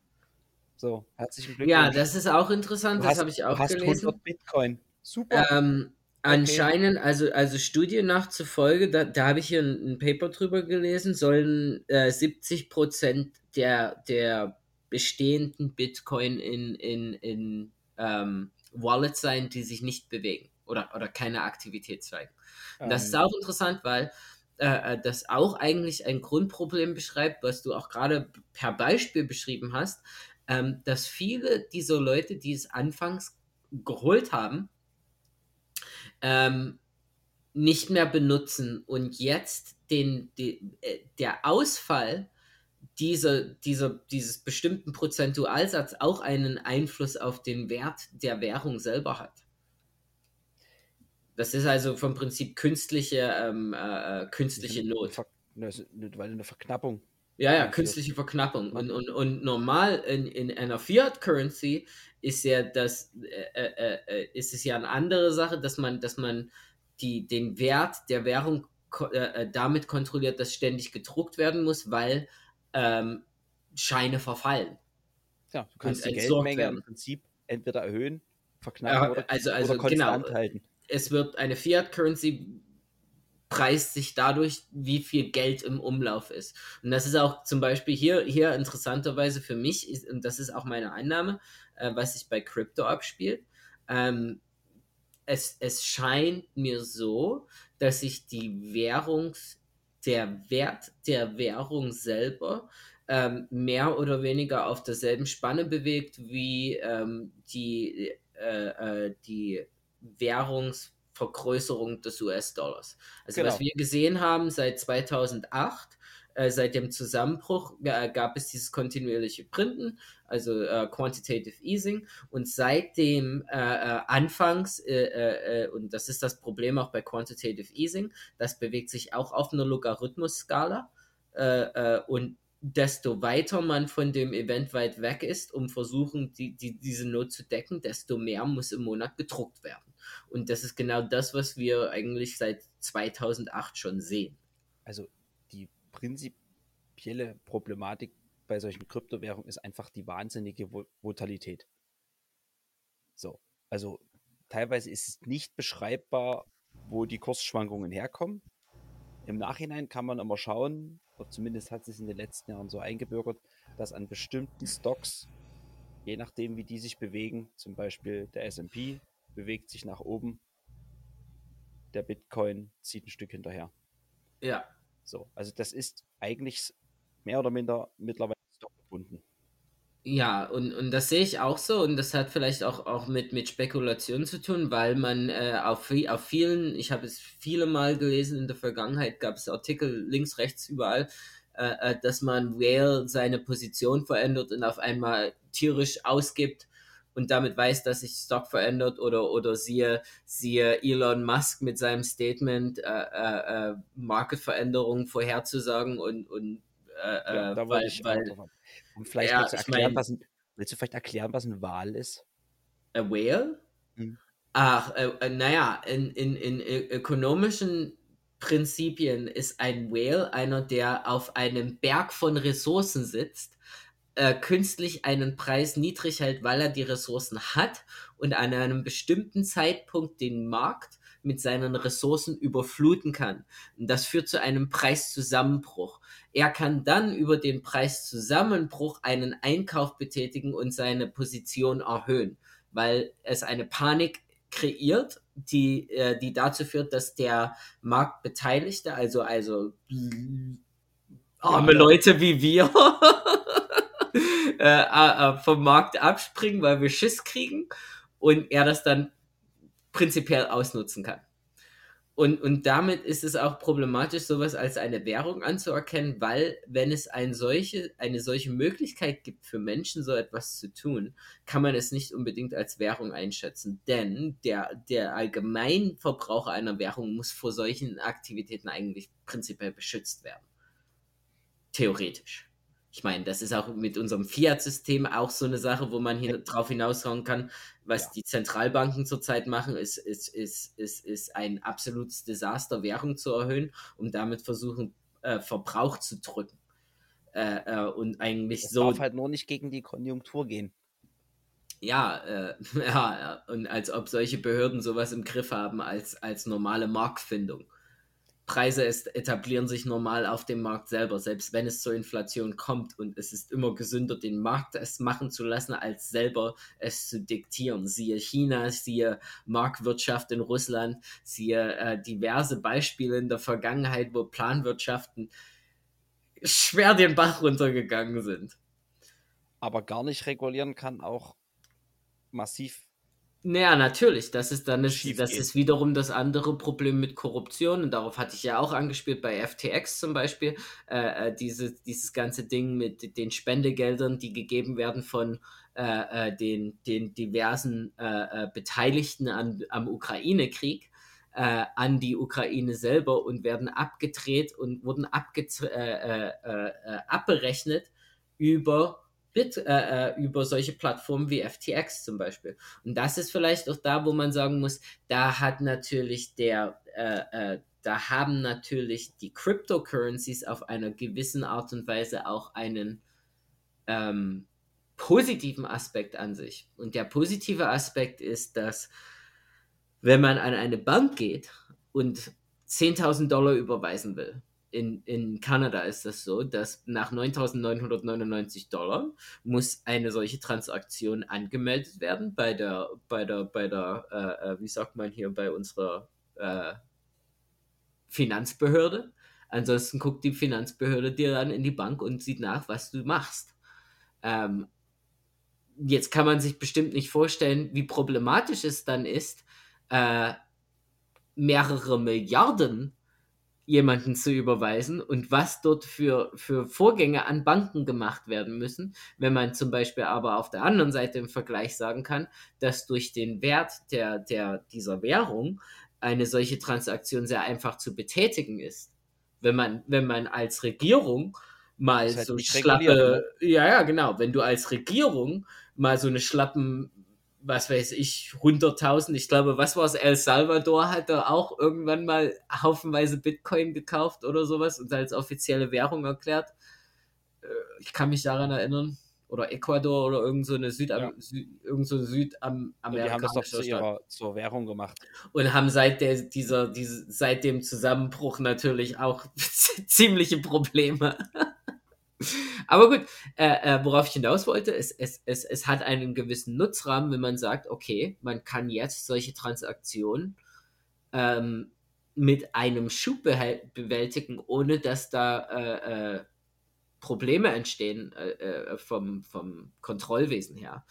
So, herzlichen Glückwunsch. Ja, das ist auch interessant, das habe ich auch du hast gelesen. 100 Bitcoin. Super. Ähm, anscheinend, also, also Studien nachzufolge, da, da habe ich hier ein, ein, Paper drüber gelesen, sollen äh, 70% der, der bestehenden Bitcoin in, in, in ähm, Wallets sein, die sich nicht bewegen oder, oder keine Aktivität zeigen. Und das ist ähm. auch interessant, weil äh, äh, das auch eigentlich ein Grundproblem beschreibt, was du auch gerade per Beispiel beschrieben hast, ähm, dass viele dieser Leute, die es anfangs geholt haben, ähm, nicht mehr benutzen und jetzt den, die, äh, der Ausfall dieser, dieser, dieses bestimmten Prozentualsatz auch einen Einfluss auf den Wert der Währung selber hat. Das ist also vom Prinzip künstliche, ähm, äh, äh künstliche Not. Weil eine Verknappung. Ja, ja, künstliche Verknappung. Und, und, und normal in, in einer Fiat-Currency ist ja das, äh, äh, äh, ist es ja eine andere Sache, dass man, dass man die, den Wert der Währung äh, damit kontrolliert, dass ständig gedruckt werden muss, weil ähm, Scheine verfallen. Ja, du kannst die Geldmenge werden. im Prinzip entweder erhöhen, verknappen oder, also, also, oder konstant genau, halten. Es wird eine Fiat-Currency preist sich dadurch, wie viel Geld im Umlauf ist. Und das ist auch zum Beispiel hier, hier interessanterweise für mich, ist, und das ist auch meine Annahme, äh, was sich bei Crypto abspielt. Ähm, es, es scheint mir so, dass sich die Währungs, der Wert der Währung selber ähm, mehr oder weniger auf derselben Spanne bewegt wie ähm, die, äh, äh, die Währungsvergrößerung des US-Dollars. Also genau. was wir gesehen haben seit 2008, äh, seit dem Zusammenbruch äh, gab es dieses kontinuierliche Printen, also äh, Quantitative Easing. Und seitdem äh, äh, anfangs, äh, und das ist das Problem auch bei Quantitative Easing, das bewegt sich auch auf einer Logarithmus-Skala. und desto weiter man von dem Event weit weg ist, um versuchen, die, die, diese Not zu decken, desto mehr muss im Monat gedruckt werden. Und das ist genau das, was wir eigentlich seit 2008 schon sehen. Also die prinzipielle Problematik bei solchen Kryptowährungen ist einfach die wahnsinnige Volatilität. So, also teilweise ist es nicht beschreibbar, wo die Kursschwankungen herkommen. Im Nachhinein kann man immer schauen, oder zumindest hat es in den letzten Jahren so eingebürgert, dass an bestimmten Stocks, je nachdem wie die sich bewegen, zum Beispiel der SP bewegt sich nach oben, der Bitcoin zieht ein Stück hinterher. Ja. So, also das ist eigentlich mehr oder minder mittlerweile. Ja, und, und das sehe ich auch so. Und das hat vielleicht auch, auch mit, mit Spekulation zu tun, weil man äh, auf, auf vielen, ich habe es viele Mal gelesen in der Vergangenheit, gab es Artikel links, rechts, überall, äh, äh, dass man Whale seine Position verändert und auf einmal tierisch ausgibt und damit weiß, dass sich Stock verändert oder, oder siehe, siehe Elon Musk mit seinem Statement, äh, äh, äh Marktveränderungen vorherzusagen und, und äh, ja, da weil, ich weil, um vielleicht ja, erklären, mein, was ein, willst du vielleicht erklären, was ein Wal ist? A whale? Hm. Ach, äh, äh, naja, in, in, in ökonomischen Prinzipien ist ein Whale einer, der auf einem Berg von Ressourcen sitzt, äh, künstlich einen Preis niedrig hält, weil er die Ressourcen hat und an einem bestimmten Zeitpunkt den Markt mit seinen Ressourcen überfluten kann. Und das führt zu einem Preiszusammenbruch. Er kann dann über den Preiszusammenbruch einen Einkauf betätigen und seine Position erhöhen, weil es eine Panik kreiert, die, äh, die dazu führt, dass der Marktbeteiligte, also, also arme Leute wie wir, äh, äh, vom Markt abspringen, weil wir Schiss kriegen und er das dann prinzipiell ausnutzen kann. Und, und damit ist es auch problematisch, sowas als eine Währung anzuerkennen, weil wenn es ein solche, eine solche Möglichkeit gibt für Menschen, so etwas zu tun, kann man es nicht unbedingt als Währung einschätzen. Denn der, der Allgemeinverbraucher einer Währung muss vor solchen Aktivitäten eigentlich prinzipiell beschützt werden. Theoretisch. Ich meine, das ist auch mit unserem Fiat-System auch so eine Sache, wo man hier drauf hinaushauen kann. Was ja. die Zentralbanken zurzeit machen, ist, ist, ist, ist, ist ein absolutes Desaster, Währung zu erhöhen, um damit versuchen, äh, Verbrauch zu drücken. Äh, äh, und eigentlich das so. darf halt nur nicht gegen die Konjunktur gehen. Ja, äh, ja, und als ob solche Behörden sowas im Griff haben als, als normale Marktfindung. Preise etablieren sich normal auf dem Markt selber, selbst wenn es zur Inflation kommt. Und es ist immer gesünder, den Markt es machen zu lassen, als selber es zu diktieren. Siehe China, siehe Marktwirtschaft in Russland, siehe äh, diverse Beispiele in der Vergangenheit, wo Planwirtschaften schwer den Bach runtergegangen sind. Aber gar nicht regulieren kann auch massiv naja, natürlich. Das ist dann das, das ist wiederum das andere Problem mit Korruption. Und darauf hatte ich ja auch angespielt bei FTX zum Beispiel. Äh, äh, diese, dieses ganze Ding mit den Spendegeldern, die gegeben werden von äh, äh den, den diversen äh, äh, Beteiligten an, am Ukraine-Krieg an die Ukraine selber und werden abgedreht und wurden abge abberechnet über Bit, äh, äh, über solche Plattformen wie FTX zum Beispiel. Und das ist vielleicht auch da, wo man sagen muss, da hat natürlich der, äh, äh, da haben natürlich die Cryptocurrencies auf einer gewissen Art und Weise auch einen ähm, positiven Aspekt an sich. Und der positive Aspekt ist, dass wenn man an eine Bank geht und 10.000 Dollar überweisen will, in, in Kanada ist das so, dass nach 9.999 Dollar muss eine solche Transaktion angemeldet werden bei der, bei der, bei der, äh, äh wie sagt man hier, bei unserer äh, Finanzbehörde. Ansonsten guckt die Finanzbehörde dir dann in die Bank und sieht nach, was du machst. Ähm, jetzt kann man sich bestimmt nicht vorstellen, wie problematisch es dann ist, äh, mehrere Milliarden jemanden zu überweisen und was dort für, für Vorgänge an Banken gemacht werden müssen, wenn man zum Beispiel aber auf der anderen Seite im Vergleich sagen kann, dass durch den Wert der, der, dieser Währung eine solche Transaktion sehr einfach zu betätigen ist. Wenn man, wenn man als Regierung mal halt so schlappe, ne? ja, ja, genau, wenn du als Regierung mal so eine schlappen was weiß ich, 100.000. Ich glaube, was war es? El Salvador hat da auch irgendwann mal haufenweise Bitcoin gekauft oder sowas und als offizielle Währung erklärt. Äh, ich kann mich daran erinnern. Oder Ecuador oder irgend so eine Südam ja. Irgend so Südamerikanische Die haben das doch zu ihrer, zur Währung gemacht. Und haben seit, der, dieser, diese, seit dem Zusammenbruch natürlich auch ziemliche Probleme. Aber gut, äh, äh, worauf ich hinaus wollte, es, es, es, es hat einen gewissen Nutzrahmen, wenn man sagt, okay, man kann jetzt solche Transaktionen ähm, mit einem Schub bewältigen, ohne dass da äh, äh Probleme entstehen äh, äh, vom, vom Kontrollwesen her.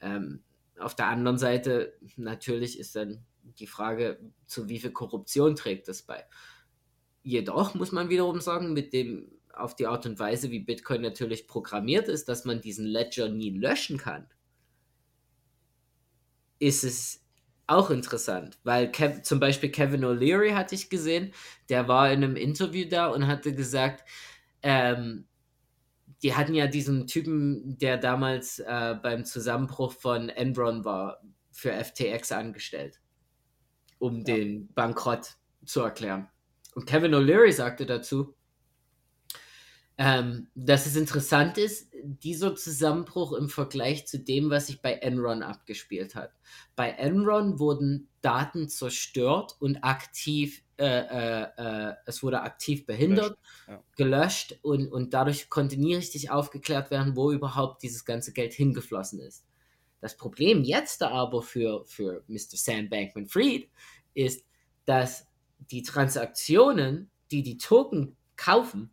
Ähm, auf der anderen Seite natürlich ist dann die Frage, zu wie viel Korruption trägt das bei. Jedoch muss man wiederum sagen, mit dem auf die Art und Weise, wie Bitcoin natürlich programmiert ist, dass man diesen Ledger nie löschen kann, ist es auch interessant, weil Kev, zum Beispiel Kevin O'Leary hatte ich gesehen, der war in einem Interview da und hatte gesagt, ähm, die hatten ja diesen Typen, der damals äh, beim Zusammenbruch von Enron war, für FTX angestellt, um ja. den Bankrott zu erklären. Und Kevin O'Leary sagte dazu, ähm, dass es interessant ist, dieser Zusammenbruch im Vergleich zu dem, was sich bei Enron abgespielt hat. Bei Enron wurden Daten zerstört und aktiv, äh, äh, äh, es wurde aktiv behindert, gelöscht, ja. gelöscht und, und dadurch konnte nie richtig aufgeklärt werden, wo überhaupt dieses ganze Geld hingeflossen ist. Das Problem jetzt aber für, für Mr. Sam Bankman Fried ist, dass die Transaktionen, die die Token kaufen,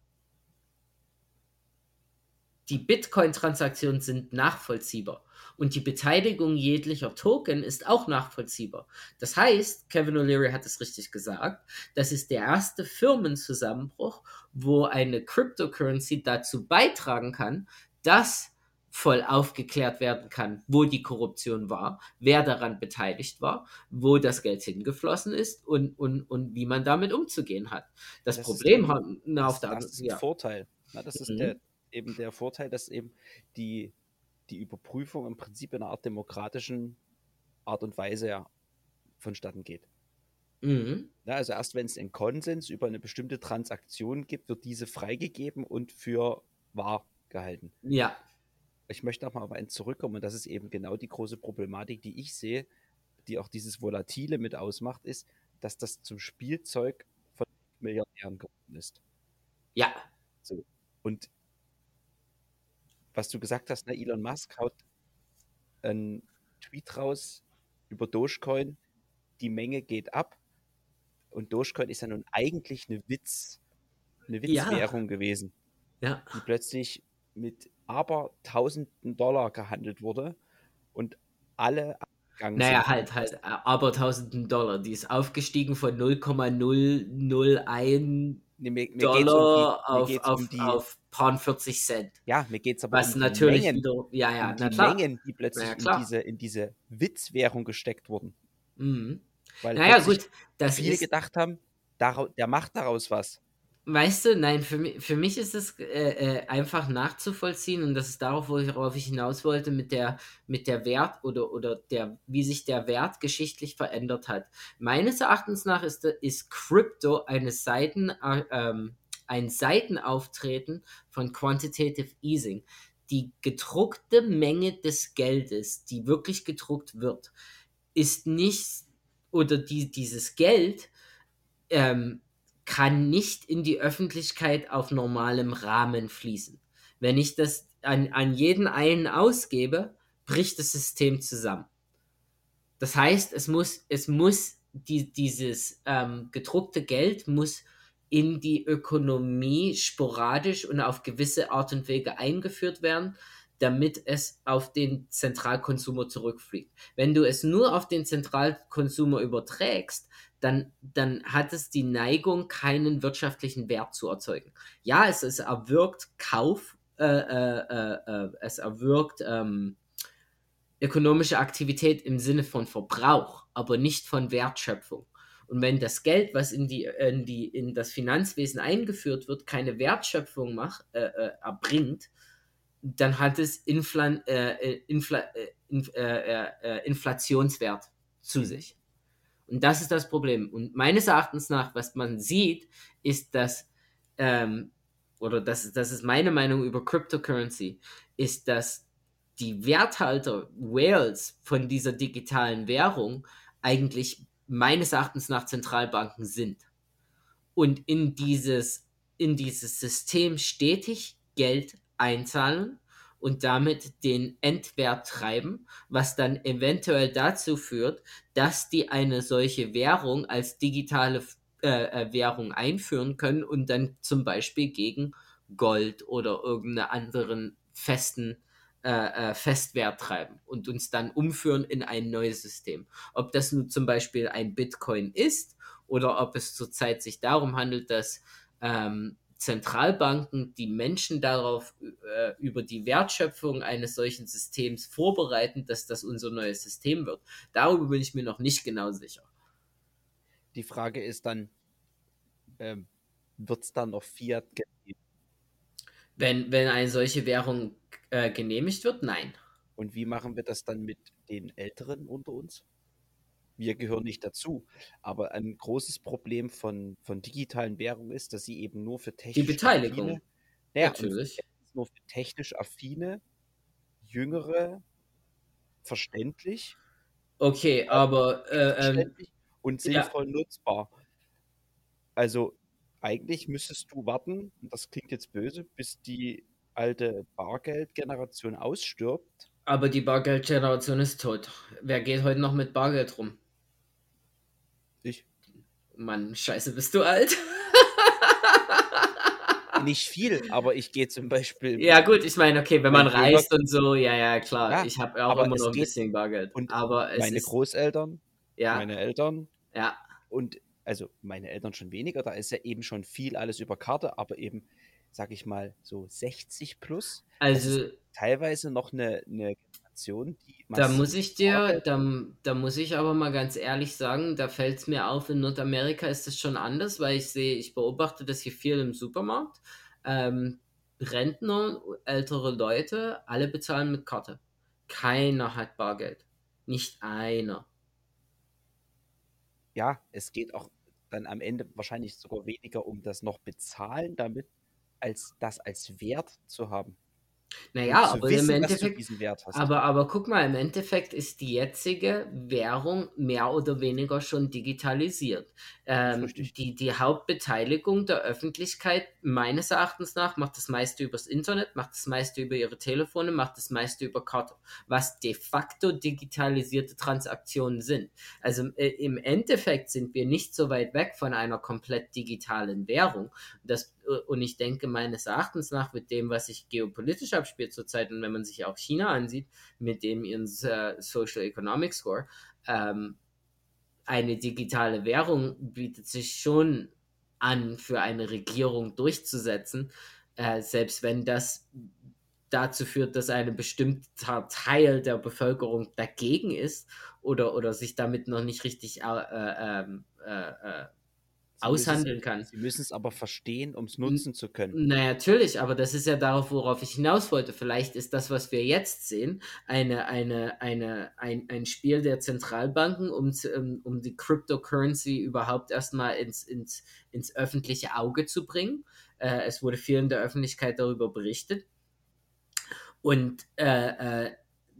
die Bitcoin-Transaktionen sind nachvollziehbar und die Beteiligung jeglicher Token ist auch nachvollziehbar. Das heißt, Kevin O'Leary hat es richtig gesagt, das ist der erste Firmenzusammenbruch, wo eine Cryptocurrency dazu beitragen kann, dass voll aufgeklärt werden kann, wo die Korruption war, wer daran beteiligt war, wo das Geld hingeflossen ist und, und, und wie man damit umzugehen hat. Das, das Problem ist, hat na, auf der anderen Seite. Ja. Vorteil. Na, das ist mhm. der, eben der Vorteil, dass eben die, die Überprüfung im Prinzip in einer Art demokratischen Art und Weise ja vonstatten geht. Mhm. Ja, also erst wenn es einen Konsens über eine bestimmte Transaktion gibt, wird diese freigegeben und für wahr gehalten. Ja. Ich möchte nochmal auf einen zurückkommen und das ist eben genau die große Problematik, die ich sehe, die auch dieses Volatile mit ausmacht, ist, dass das zum Spielzeug von Milliardären geworden ist. Ja. So. Und was du gesagt hast, ne, Elon Musk haut einen Tweet raus über Dogecoin, die Menge geht ab und Dogecoin ist ja nun eigentlich eine Witz, eine Witzwährung ja. gewesen, ja. die plötzlich mit aber tausenden Dollar gehandelt wurde und alle naja, halt, halt, aber tausenden Dollar. Die ist aufgestiegen von 0,001 Nee, mir, mir Dollar um die, auf, um die, auf paar 40 Cent. Ja, mir geht es aber Was um natürlich Mengen, wieder, ja, ja, um die klar. Mengen, die plötzlich ja, in, diese, in diese Witzwährung gesteckt wurden. Mhm. Weil naja, gut, das viele ist, gedacht haben, der macht daraus was. Weißt du, nein, für mich, für mich ist es äh, äh, einfach nachzuvollziehen und das ist darauf, worauf ich hinaus wollte, mit der, mit der Wert oder, oder der, wie sich der Wert geschichtlich verändert hat. Meines Erachtens nach ist, ist Crypto eine Seiten, äh, ähm, ein Seitenauftreten von Quantitative Easing. Die gedruckte Menge des Geldes, die wirklich gedruckt wird, ist nicht, oder die, dieses Geld ähm, kann nicht in die Öffentlichkeit auf normalem Rahmen fließen. Wenn ich das an, an jeden einen ausgebe, bricht das System zusammen. Das heißt, es muss, es muss die, dieses ähm, gedruckte Geld muss in die Ökonomie sporadisch und auf gewisse Art und Wege eingeführt werden, damit es auf den Zentralkonsumer zurückfliegt. Wenn du es nur auf den Zentralkonsumer überträgst, dann, dann hat es die Neigung, keinen wirtschaftlichen Wert zu erzeugen. Ja, es, es erwirkt Kauf, äh, äh, äh, äh es erwirkt ähm, ökonomische Aktivität im Sinne von Verbrauch, aber nicht von Wertschöpfung. Und wenn das Geld, was in, die, in, die, in das Finanzwesen eingeführt wird, keine Wertschöpfung macht, äh, äh, erbringt, dann hat es Infl Infl Inf äh, Inflationswert zu sich. Und das ist das Problem. Und meines Erachtens nach, was man sieht, ist, dass, ähm, oder das, das ist meine Meinung über Cryptocurrency, ist, dass die Werthalter Whales von dieser digitalen Währung eigentlich meines Erachtens nach Zentralbanken sind und in dieses, in dieses System stetig Geld einzahlen und damit den Endwert treiben, was dann eventuell dazu führt, dass die eine solche Währung als digitale äh, äh Währung einführen können und dann zum Beispiel gegen Gold oder irgendeinen anderen festen äh, äh, Festwert treiben und uns dann umführen in ein neues System. Ob das nun zum Beispiel ein Bitcoin ist oder ob es zurzeit sich darum handelt, dass ähm, Zentralbanken die Menschen darauf äh, über die Wertschöpfung eines solchen Systems vorbereiten, dass das unser neues System wird. Darüber bin ich mir noch nicht genau sicher. Die Frage ist dann, ähm, wird es dann noch Fiat geben? Wenn, wenn eine solche Währung äh, genehmigt wird, nein. Und wie machen wir das dann mit den Älteren unter uns? Wir gehören nicht dazu. Aber ein großes Problem von, von digitalen Währungen ist, dass sie eben nur für technisch Die Beteiligung. Affine, naja, Natürlich. Nur für technisch affine, jüngere, verständlich. Okay, aber äh, ähm, und sinnvoll ja. nutzbar. Also eigentlich müsstest du warten, das klingt jetzt böse, bis die alte Bargeldgeneration ausstirbt. Aber die Bargeldgeneration ist tot. Wer geht heute noch mit Bargeld rum? Ich. Mann, scheiße, bist du alt? Nicht viel, aber ich gehe zum Beispiel. Ja, gut, ich meine, okay, wenn man reist und so, ja, ja, klar. Ja, ich habe auch immer noch ein bisschen Bargeld. Und aber meine ist, Großeltern, ja, meine Eltern. Ja. Und also meine Eltern schon weniger, da ist ja eben schon viel alles über Karte, aber eben sag ich mal, so 60 plus. Also teilweise noch eine, eine Generation, die. Da muss ich dir, da, da muss ich aber mal ganz ehrlich sagen, da fällt es mir auf, in Nordamerika ist das schon anders, weil ich sehe, ich beobachte das hier viel im Supermarkt. Ähm, Rentner, ältere Leute, alle bezahlen mit Karte. Keiner hat Bargeld. Nicht einer. Ja, es geht auch dann am Ende wahrscheinlich sogar weniger um das noch bezahlen, damit als das als Wert zu haben. Naja, aber wissen, im Endeffekt, aber, aber guck mal, im Endeffekt ist die jetzige Währung mehr oder weniger schon digitalisiert. Ähm, die, die Hauptbeteiligung der Öffentlichkeit, meines Erachtens nach, macht das meiste übers Internet, macht das meiste über ihre Telefone, macht das meiste über Karte, was de facto digitalisierte Transaktionen sind. Also äh, im Endeffekt sind wir nicht so weit weg von einer komplett digitalen Währung. Das, äh, und ich denke, meines Erachtens nach, mit dem, was sich geopolitisch abspielt zurzeit, und wenn man sich auch China ansieht, mit dem ihren äh, Social Economic Score, ähm, eine digitale Währung bietet sich schon an, für eine Regierung durchzusetzen, äh, selbst wenn das dazu führt, dass ein bestimmter Teil der Bevölkerung dagegen ist oder, oder sich damit noch nicht richtig äh, äh, ähm, äh aushandeln kann. Sie müssen es aber verstehen, um es nutzen zu können. Na natürlich, aber das ist ja darauf, worauf ich hinaus wollte. Vielleicht ist das, was wir jetzt sehen, eine, eine, eine, ein, ein Spiel der Zentralbanken, um, um, um die Cryptocurrency überhaupt erstmal ins, ins, ins öffentliche Auge zu bringen. Äh, es wurde viel in der Öffentlichkeit darüber berichtet. Und äh, äh,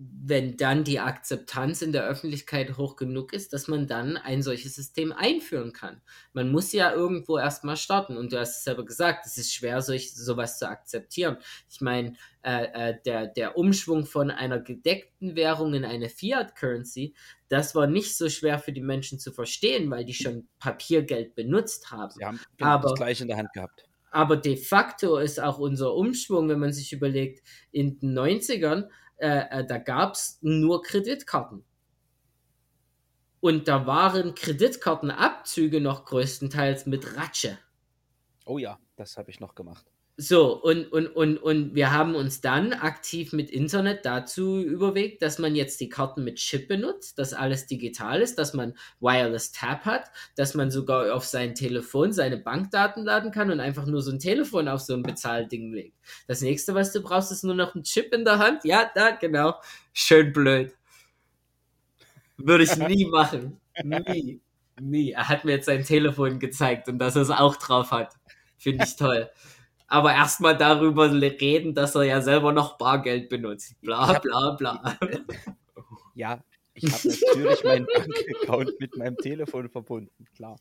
wenn dann die Akzeptanz in der Öffentlichkeit hoch genug ist, dass man dann ein solches System einführen kann. Man muss ja irgendwo erstmal starten und du hast es selber gesagt, es ist schwer, solch, sowas zu akzeptieren. Ich meine, äh, äh, der, der Umschwung von einer gedeckten Währung in eine Fiat-Currency, das war nicht so schwer für die Menschen zu verstehen, weil die schon Papiergeld benutzt haben. Sie haben genau Aber- das gleiche in der Hand gehabt. Aber de facto ist auch unser Umschwung, wenn man sich überlegt, in den 90ern, äh, äh, da gab es nur Kreditkarten. Und da waren Kreditkartenabzüge noch größtenteils mit Ratsche. Oh ja, das habe ich noch gemacht. So, und, und, und, und wir haben uns dann aktiv mit Internet dazu überlegt, dass man jetzt die Karten mit Chip benutzt, dass alles digital ist, dass man Wireless Tap hat, dass man sogar auf sein Telefon seine Bankdaten laden kann und einfach nur so ein Telefon auf so ein Bezahlding legt. Das nächste, was du brauchst, ist nur noch ein Chip in der Hand. Ja, da, genau. Schön blöd. Würde ich nie machen. Nie. Nie. Er hat mir jetzt sein Telefon gezeigt und dass er es auch drauf hat. Finde ich toll aber erstmal darüber reden, dass er ja selber noch Bargeld benutzt. Bla hab- bla bla. Ja, ich habe natürlich meinen Bankaccount mit meinem Telefon verbunden, klar.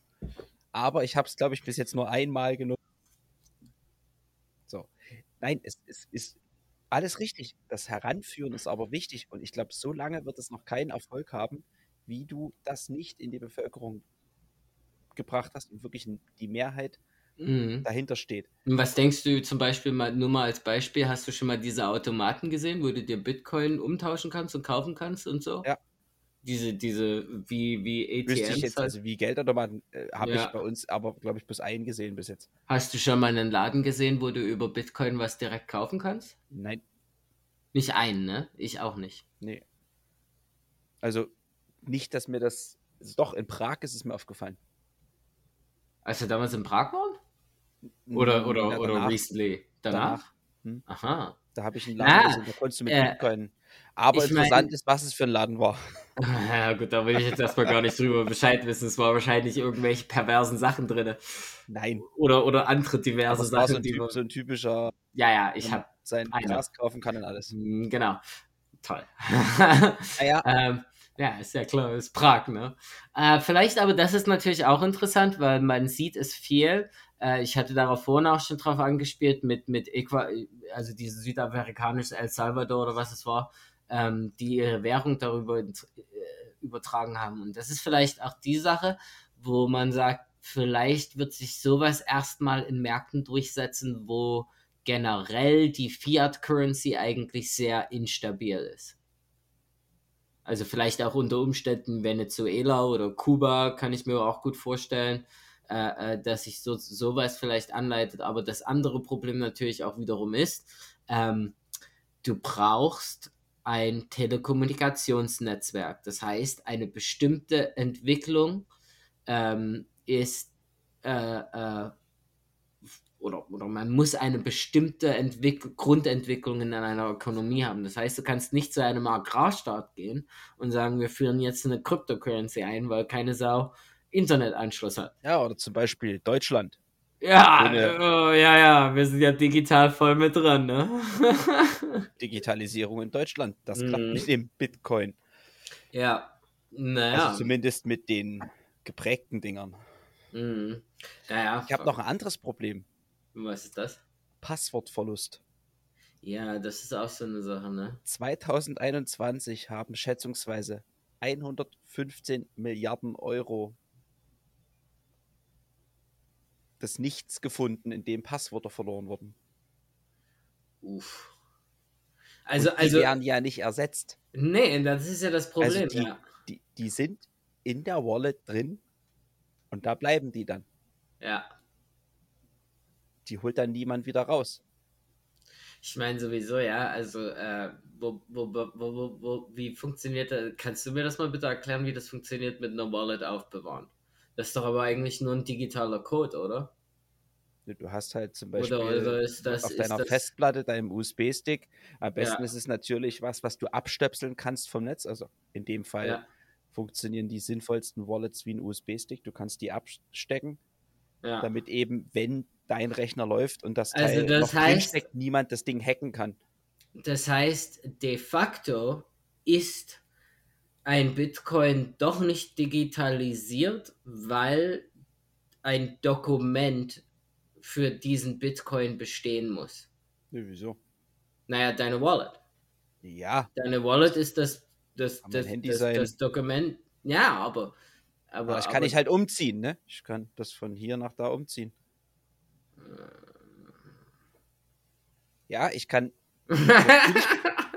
Aber ich habe es, glaube ich, bis jetzt nur einmal genutzt. So. Nein, es, es ist alles richtig. Das Heranführen ist aber wichtig. Und ich glaube, so lange wird es noch keinen Erfolg haben, wie du das nicht in die Bevölkerung gebracht hast und wirklich die Mehrheit Mhm. dahinter steht. Und Was denkst du zum Beispiel mal, nur mal als Beispiel, hast du schon mal diese Automaten gesehen, wo du dir Bitcoin umtauschen kannst und kaufen kannst und so? Ja. Diese, diese, wie, wie Wüsste ich ATMs. jetzt, halt. also wie Geldautomaten äh, habe Ja. ich bei uns aber, glaube ich, bis einen gesehen bis jetzt. Hast du schon mal einen Laden gesehen, wo du über Bitcoin was direkt kaufen kannst? Nein, Nicht einen, ne? Ich auch nicht. nee. Also nicht, dass mir das. Also doch, in Prag ist es mir aufgefallen. Als du damals in Prag waren? Oder, oder, Ja, oder danach, recently? Danach? Danach. Hm. Aha. Da habe ich einen Laden Ah, gesehen, da konntest du mit äh, Bitcoin. Aber ich mein- interessant ist, was es für ein Laden war. Ja, gut, da will ich jetzt erstmal gar nicht drüber Bescheid wissen. Es war wahrscheinlich irgendwelche perversen Sachen drin. Nein, Oder, oder andere diverse es war so Sachen, ein, typ, man. so ein typischer, Ja, ja, ich wo man hab. sein. Gras kaufen kann und alles. Mm, Genau. Toll. Naja, ähm, ja, ist ja klar, ist Prag, ne? Äh, vielleicht aber, das ist natürlich auch interessant, weil man sieht es viel. Äh, ich hatte darauf vorhin auch schon drauf angespielt mit, mit Equa, also diese südamerikanische El Salvador oder was es war, ähm, die ihre Währung darüber äh, übertragen haben. Und das ist vielleicht auch die Sache, wo man sagt, vielleicht wird sich sowas erstmal in Märkten durchsetzen, wo generell die Fiat Currency eigentlich sehr instabil ist. Also vielleicht auch unter Umständen Venezuela oder Kuba kann ich mir auch gut vorstellen, äh, äh, dass sich so, sowas vielleicht anleitet. Aber das andere Problem natürlich auch wiederum ist, ähm, du brauchst ein Telekommunikationsnetzwerk. Das heißt, eine bestimmte Entwicklung ähm, ist äh, äh, oder, oder man muss eine bestimmte Entwick Grundentwicklung in einer Ökonomie haben. Das heißt, du kannst nicht zu einem Agrarstaat gehen und sagen, wir führen jetzt eine Cryptocurrency ein, weil keine Sau Internetanschluss hat. ja, oder zum Beispiel Deutschland. Ja, Ohne- oh, ja, ja, wir sind ja digital voll mit dran, ne? Digitalisierung in Deutschland. Das klappt Mhm. mit dem Bitcoin. ja, naja. Also zumindest mit den geprägten Dingern. mhm. Naja, Ich habe noch ein anderes Problem. Was ist das? Passwortverlust. Ja, das ist auch so eine Sache, ne? 2021 haben schätzungsweise 115 Milliarden Euro das Nichts gefunden, in dem Passwörter verloren wurden. Uff. Also, Und die also, werden ja nicht ersetzt. nee, das ist ja das Problem, Also die- ja. Die, die sind in der Wallet drin und da bleiben die dann. Ja. Die holt dann niemand wieder raus. Ich meine sowieso, ja, also, äh, wo, wo, wo, wo, wie funktioniert das? Kannst du mir das mal bitte erklären, wie das funktioniert mit einer Wallet aufbewahren? Das ist doch aber eigentlich nur ein digitaler Code, oder? Du hast halt zum Beispiel Oder, oder ist das. auf deiner das, Festplatte, deinem USB-Stick. Am besten Ja. ist es natürlich was, was du abstöpseln kannst vom Netz. Also in dem Fall Ja, funktionieren die sinnvollsten Wallets wie ein USB-Stick. Du kannst die abstecken, ja. damit eben, wenn dein Rechner läuft und das Also Teil das noch heißt- drinsteckt, niemand das Ding hacken kann. Das heißt, de facto ist ein Bitcoin doch nicht digitalisiert, weil ein Dokument für diesen Bitcoin bestehen muss. Nee, wieso? Naja, deine Wallet. Ja, Deine Wallet ist das, das, das, Handy das, das Dokument. Ja, aber. Aber, aber ich kann aber, ich halt umziehen, ne? Ich kann das von hier nach da umziehen. Ja, ich kann.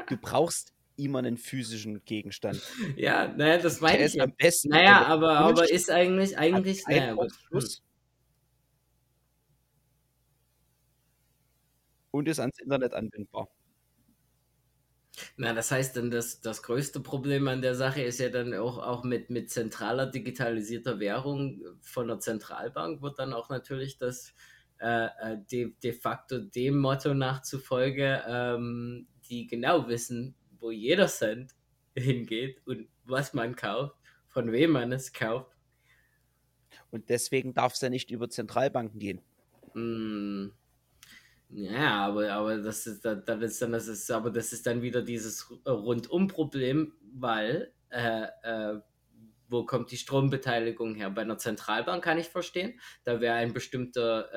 Du brauchst immer einen physischen Gegenstand. ja, naja, das meine ist ich ja. am besten. Naja, er aber, aber ist eigentlich, eigentlich, naja, gut. Hm. Und ist ans Internet anbindbar. Na, das heißt dann, das, das größte Problem an der Sache ist ja dann auch, auch mit, mit zentraler digitalisierter Währung von der Zentralbank wird dann auch natürlich das äh, äh, de, de facto dem Motto nachzufolge, ähm, die genau wissen, wo jeder Cent hingeht und was man kauft, von wem man es kauft. Und deswegen darf es ja nicht über Zentralbanken gehen. Mm, Ja, aber, aber das ist dann, dann ist dann das ist, aber das ist dann wieder dieses Rundum-Problem, weil äh, äh, wo kommt die Strombeteiligung her? Bei einer Zentralbank kann ich verstehen, da wäre ein bestimmter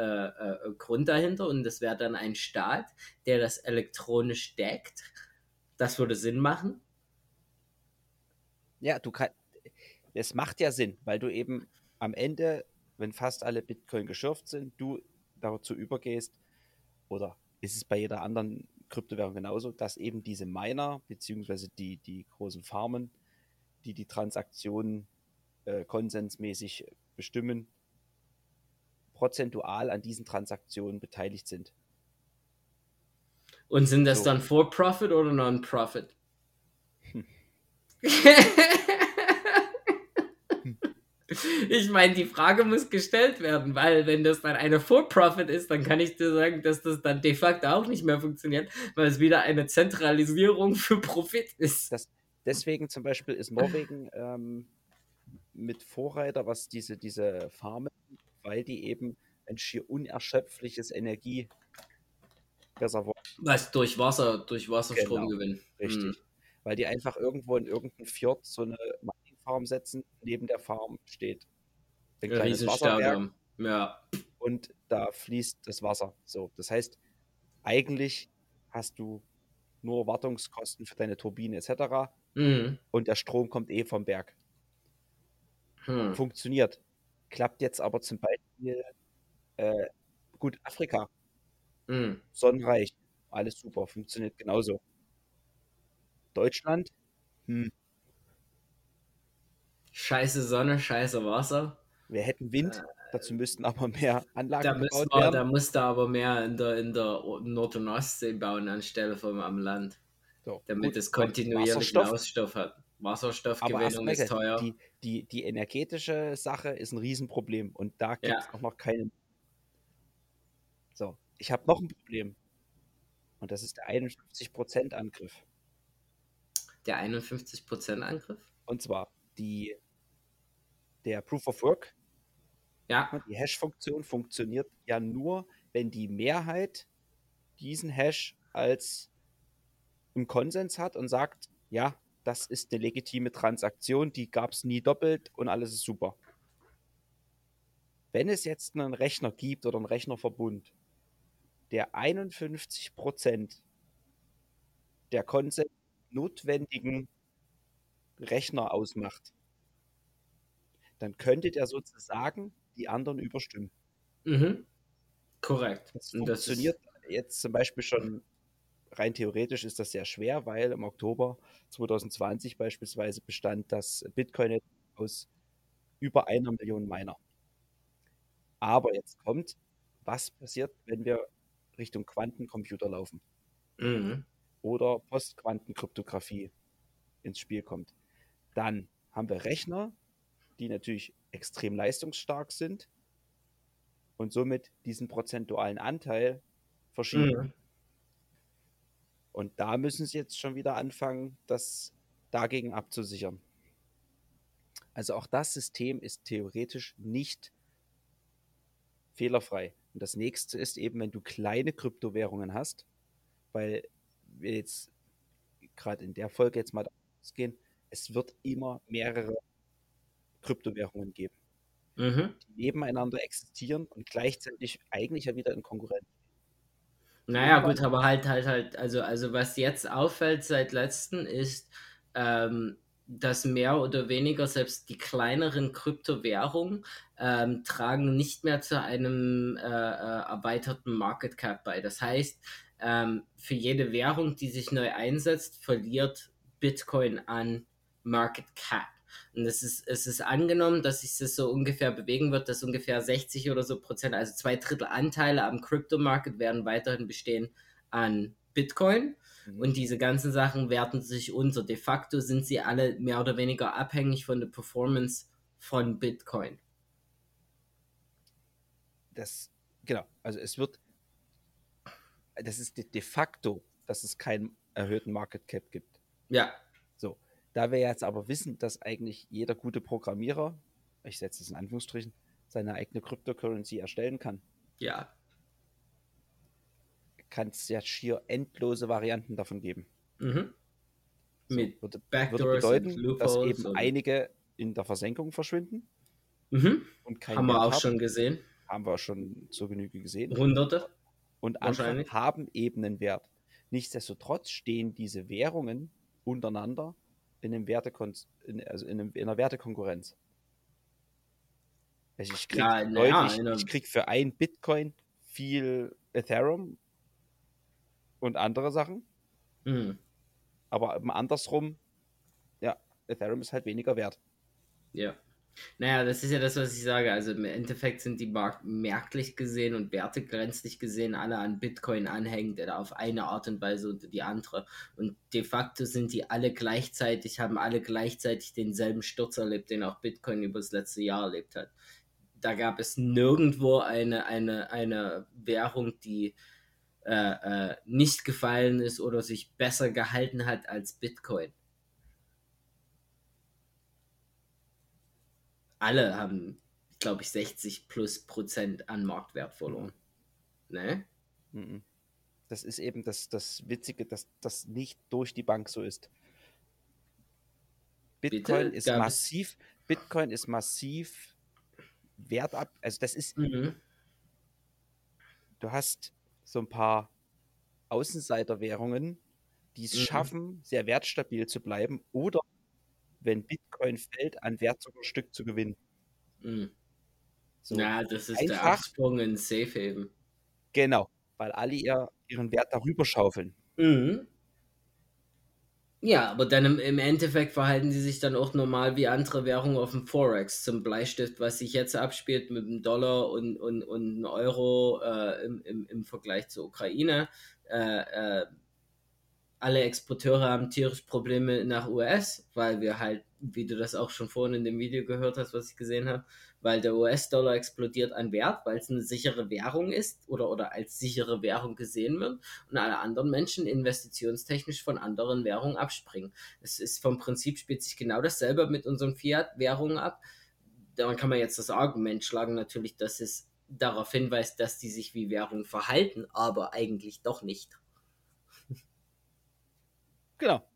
äh, äh, Grund dahinter und das wäre dann ein Staat, der das elektronisch deckt. Das würde Sinn machen. Ja, du kannst. Es macht ja Sinn, weil du eben am Ende, wenn fast alle Bitcoin geschürft sind, du dazu übergehst, oder ist es bei jeder anderen Kryptowährung genauso, dass eben diese Miner, beziehungsweise die, die großen Farmen, die die Transaktionen äh, konsensmäßig bestimmen, prozentual an diesen Transaktionen beteiligt sind. Und sind das So. dann For-Profit oder Non-Profit? Hm. Ich meine, die Frage muss gestellt werden, weil wenn das dann eine For-Profit ist, dann kann ich dir sagen, dass das dann de facto auch nicht mehr funktioniert, weil es wieder eine Zentralisierung für Profit ist. Das, deswegen zum Beispiel ist Norwegen ähm, mit Vorreiter, was diese, diese Farmen, weil die eben ein schier unerschöpfliches Energiereservoir, Was durch Wasser, durch Wasserstrom Genau, gewinnen. richtig. Weil die einfach irgendwo in irgendeinem Fjord so eine Mining-Farm setzen, neben der Farm steht ein Ein kleines Wasserwerk. Ja. und da fließt das Wasser. So, das heißt, eigentlich hast du nur Wartungskosten für deine Turbine etc. Mhm. und der Strom kommt eh vom Berg. Hm. funktioniert. Klappt jetzt aber zum Beispiel, äh, gut, Afrika, Mhm. sonnenreich, alles super, funktioniert genauso. Deutschland, hm, Scheiße Sonne, scheiße Wasser. wir hätten Wind, dazu müssten aber mehr Anlagen Da, gebaut wir, werden. da musste aber mehr in der, in der Nord- und Ostsee bauen anstelle vom am Land, So, damit gut, es kontinuierlichen Wasserstoff, Ausstoff hat. Wasserstoffgewinnung ist teuer. die, die, die energetische Sache ist ein Riesenproblem und da gibt es Ja. auch noch keine. So, ich habe noch ein Problem und das ist der 51% Angriff. Der 51% Angriff? Und zwar die, der Proof of Work, Ja. die Hash-Funktion funktioniert ja nur, wenn die Mehrheit diesen Hash als im Konsens hat und sagt, ja, das ist eine legitime Transaktion, die gab es nie doppelt und alles ist super. Wenn es jetzt einen Rechner gibt oder einen Rechnerverbund, der 51% der Konsens notwendigen Rechner ausmacht, dann könnte der sozusagen die anderen überstimmen. Mhm. Korrekt. Das Und das funktioniert jetzt zum Beispiel schon rein theoretisch ist das sehr schwer, weil im Oktober 2020 beispielsweise bestand das Bitcoin aus über einer Million Miner. Aber jetzt kommt, was passiert, wenn wir Richtung Quantencomputer laufen Mhm. oder Postquantenkryptographie ins Spiel kommt? Dann haben wir Rechner, die natürlich extrem leistungsstark sind und somit diesen prozentualen Anteil verschieben. Mhm. Und da müssen sie jetzt schon wieder anfangen, das dagegen abzusichern. Also auch das System ist theoretisch nicht fehlerfrei. Und das nächste ist eben, wenn du kleine Kryptowährungen hast, weil wir jetzt gerade in der Folge jetzt mal ausgehen, es wird immer mehrere Kryptowährungen geben, mhm. die nebeneinander existieren und gleichzeitig eigentlich ja wieder in Konkurrenz. Naja, gut, aber halt, halt, halt, also, also was jetzt auffällt seit letzten ist, ähm, dass mehr oder weniger selbst die kleineren Kryptowährungen ähm, tragen nicht mehr zu einem äh, äh, erweiterten Market Cap bei. Das heißt, ähm, für jede Währung, die sich neu einsetzt, verliert Bitcoin an Market Cap. Und es ist, es ist angenommen, dass sich das so ungefähr bewegen wird, dass ungefähr 60 oder so Prozent, also zwei Drittel Anteile am Crypto-Market werden weiterhin bestehen an Bitcoin. Mhm. Und diese ganzen Sachen werten sich unter. De facto sind sie alle mehr oder weniger abhängig von der Performance von Bitcoin. Das, genau, also es wird, das ist de, de facto, dass es keinen erhöhten Market Cap gibt. Ja. So, da wir jetzt aber wissen, dass eigentlich jeder gute Programmierer, ich setze es in Anführungsstrichen, seine eigene Cryptocurrency erstellen kann. Ja. Kann es ja schier endlose Varianten davon geben. Mhm. So, Mit würde, würde bedeuten, dass eben und... einige in der Versenkung verschwinden. Mhm. haben wir auch haben. schon gesehen. Haben wir schon zur Genüge gesehen. Hunderte. Und andere haben eben einen Wert. Nichtsdestotrotz stehen diese Währungen untereinander in, einem Wertekon in, also in, einem, in einer Wertekonkurrenz. Also ich krieg, ja, deutlich, ja, ich krieg für ein Bitcoin viel Ethereum und andere Sachen. Mhm. Aber andersrum, ja, Ethereum ist halt weniger wert. Ja. Naja, das ist ja das, was ich sage. Also im Endeffekt sind die Mark merklich gesehen und wertegrenzlich gesehen alle an Bitcoin anhängend oder auf eine Art und Weise oder die andere. Und de facto sind die alle gleichzeitig, haben alle gleichzeitig denselben Sturz erlebt, den auch Bitcoin über das letzte Jahr erlebt hat. Da gab es nirgendwo eine, eine, eine Währung, die äh, äh, nicht gefallen ist oder sich besser gehalten hat als Bitcoin. alle haben, glaube ich, 60 plus Prozent an Marktwert verloren. Ne? Mhm. Das ist eben das, das Witzige, dass das nicht durch die Bank so ist. Bitcoin Bitte? ist Gab massiv, Bitcoin ist massiv wertab, also das ist, mhm. du hast so ein paar Außenseiterwährungen, die es mhm. schaffen, sehr wertstabil zu bleiben oder wenn Bitcoin fällt, an Wert sogar ein Stück zu gewinnen. Mhm. So Na, das ist einfach, der Absprung in Safe Haven. Genau, weil alle ihr, ihren Wert darüber schaufeln. Mhm. Ja, aber dann im, im, Endeffekt verhalten sie sich dann auch normal wie andere Währungen auf dem Forex. Zum Bleistift, was sich jetzt abspielt mit dem Dollar und, und, und Euro äh, im, im, im Vergleich zur Ukraine. Äh, äh, alle Exporteure haben tierisch Probleme nach US, weil wir halt, wie du das auch schon vorhin in dem Video gehört hast, was ich gesehen habe, weil der US-Dollar explodiert an Wert, weil es eine sichere Währung ist oder, oder als sichere Währung gesehen wird und alle anderen Menschen investitionstechnisch von anderen Währungen abspringen. Es ist vom Prinzip spielt sich genau dasselbe mit unseren Fiat-Währungen ab. Dann kann man jetzt das Argument schlagen, natürlich, dass es darauf hinweist, dass die sich wie Währung verhalten, aber eigentlich doch nicht. Genau.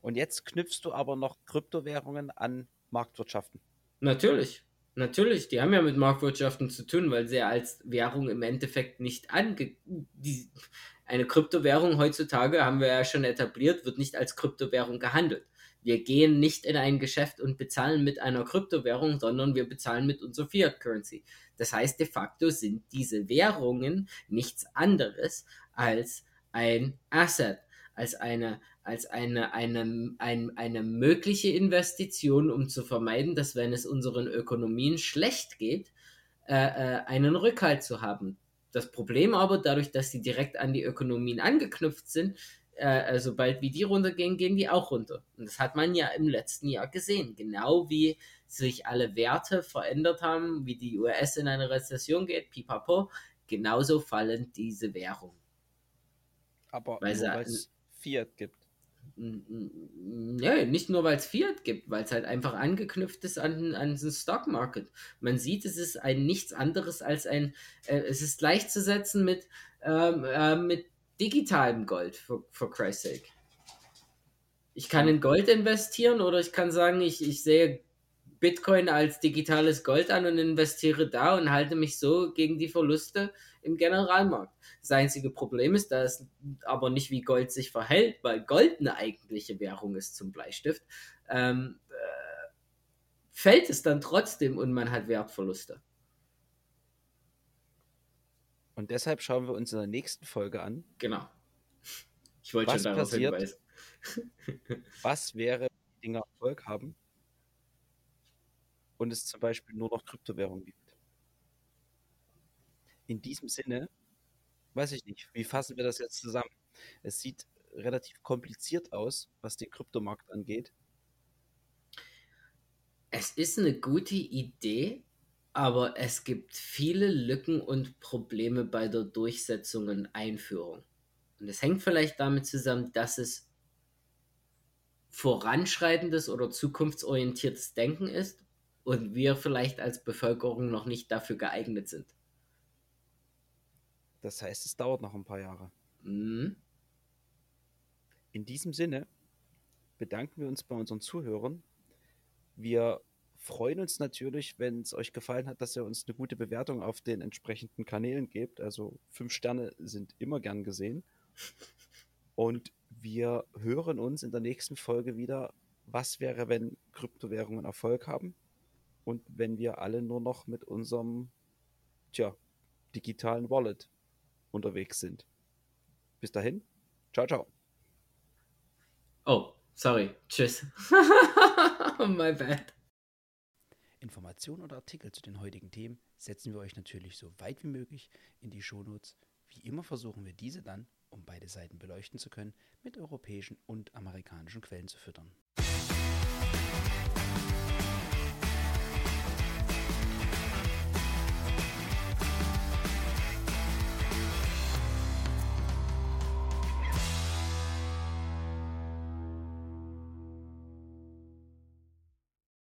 Und jetzt knüpfst du aber noch Kryptowährungen an Marktwirtschaften. Natürlich. Natürlich, die haben ja mit Marktwirtschaften zu tun, weil sie ja als Währung im Endeffekt nicht ange... Die, eine Kryptowährung heutzutage, haben wir ja schon etabliert, wird nicht als Kryptowährung gehandelt. Wir gehen nicht in ein Geschäft und bezahlen mit einer Kryptowährung, sondern wir bezahlen mit unserer Fiat Currency. Das heißt, de facto sind diese Währungen nichts anderes als ein Asset, als eine als eine, eine, ein, eine mögliche Investition, um zu vermeiden, dass wenn es unseren Ökonomien schlecht geht, äh, äh, einen Rückhalt zu haben. Das Problem aber, dadurch, dass sie direkt an die Ökonomien angeknüpft sind, äh, sobald wie die runtergehen, gehen die auch runter. Und das hat man ja im letzten Jahr gesehen. Genau wie sich alle Werte verändert haben, wie die US in eine Rezession geht, pipapo, genauso fallen diese Währungen. Aber weil es Fiat gibt. Ja, nicht nur, weil es Fiat gibt, weil es halt einfach angeknüpft ist an, an den Stock Market. Man sieht, es ist ein nichts anderes als ein, äh, es ist gleichzusetzen mit, ähm, äh, mit digitalem Gold, for, for Christ's sake. Ich kann in Gold investieren oder ich kann sagen, ich, ich sehe Bitcoin als digitales Gold an und investiere da und halte mich so gegen die Verluste im Generalmarkt. Das einzige Problem ist, dass es aber nicht wie Gold sich verhält, weil Gold eine eigentliche Währung ist zum Bleistift, ähm, äh, fällt es dann trotzdem und man hat Wertverluste. Und deshalb schauen wir uns in der nächsten Folge an. Genau. Ich wollte schon darauf passiert, hinweisen. was wäre, wenn die Dinger Erfolg haben und es zum Beispiel nur noch Kryptowährungen gibt? In diesem Sinne, weiß ich nicht, wie fassen wir das jetzt zusammen? Es sieht relativ kompliziert aus, was den Kryptomarkt angeht. Es ist eine gute Idee, aber es gibt viele Lücken und Probleme bei der Durchsetzung und Einführung. Und es hängt vielleicht damit zusammen, dass es voranschreitendes oder zukunftsorientiertes Denken ist und wir vielleicht als Bevölkerung noch nicht dafür geeignet sind. Das heißt, es dauert noch ein paar Jahre. Mhm. In diesem Sinne bedanken wir uns bei unseren Zuhörern. Wir freuen uns natürlich, wenn es euch gefallen hat, dass ihr uns eine gute Bewertung auf den entsprechenden Kanälen gebt. Also fünf Sterne sind immer gern gesehen. Und wir hören uns in der nächsten Folge wieder. Was wäre, wenn Kryptowährungen Erfolg haben? Und wenn wir alle nur noch mit unserem, tja, digitalen Wallet unterwegs sind. Bis dahin, ciao, ciao. Oh, sorry. Tschüss. My bad. Informationen und Artikel zu den heutigen Themen setzen wir euch natürlich so weit wie möglich in die Shownotes. Wie immer versuchen wir diese dann, um beide Seiten beleuchten zu können, mit europäischen und amerikanischen Quellen zu füttern.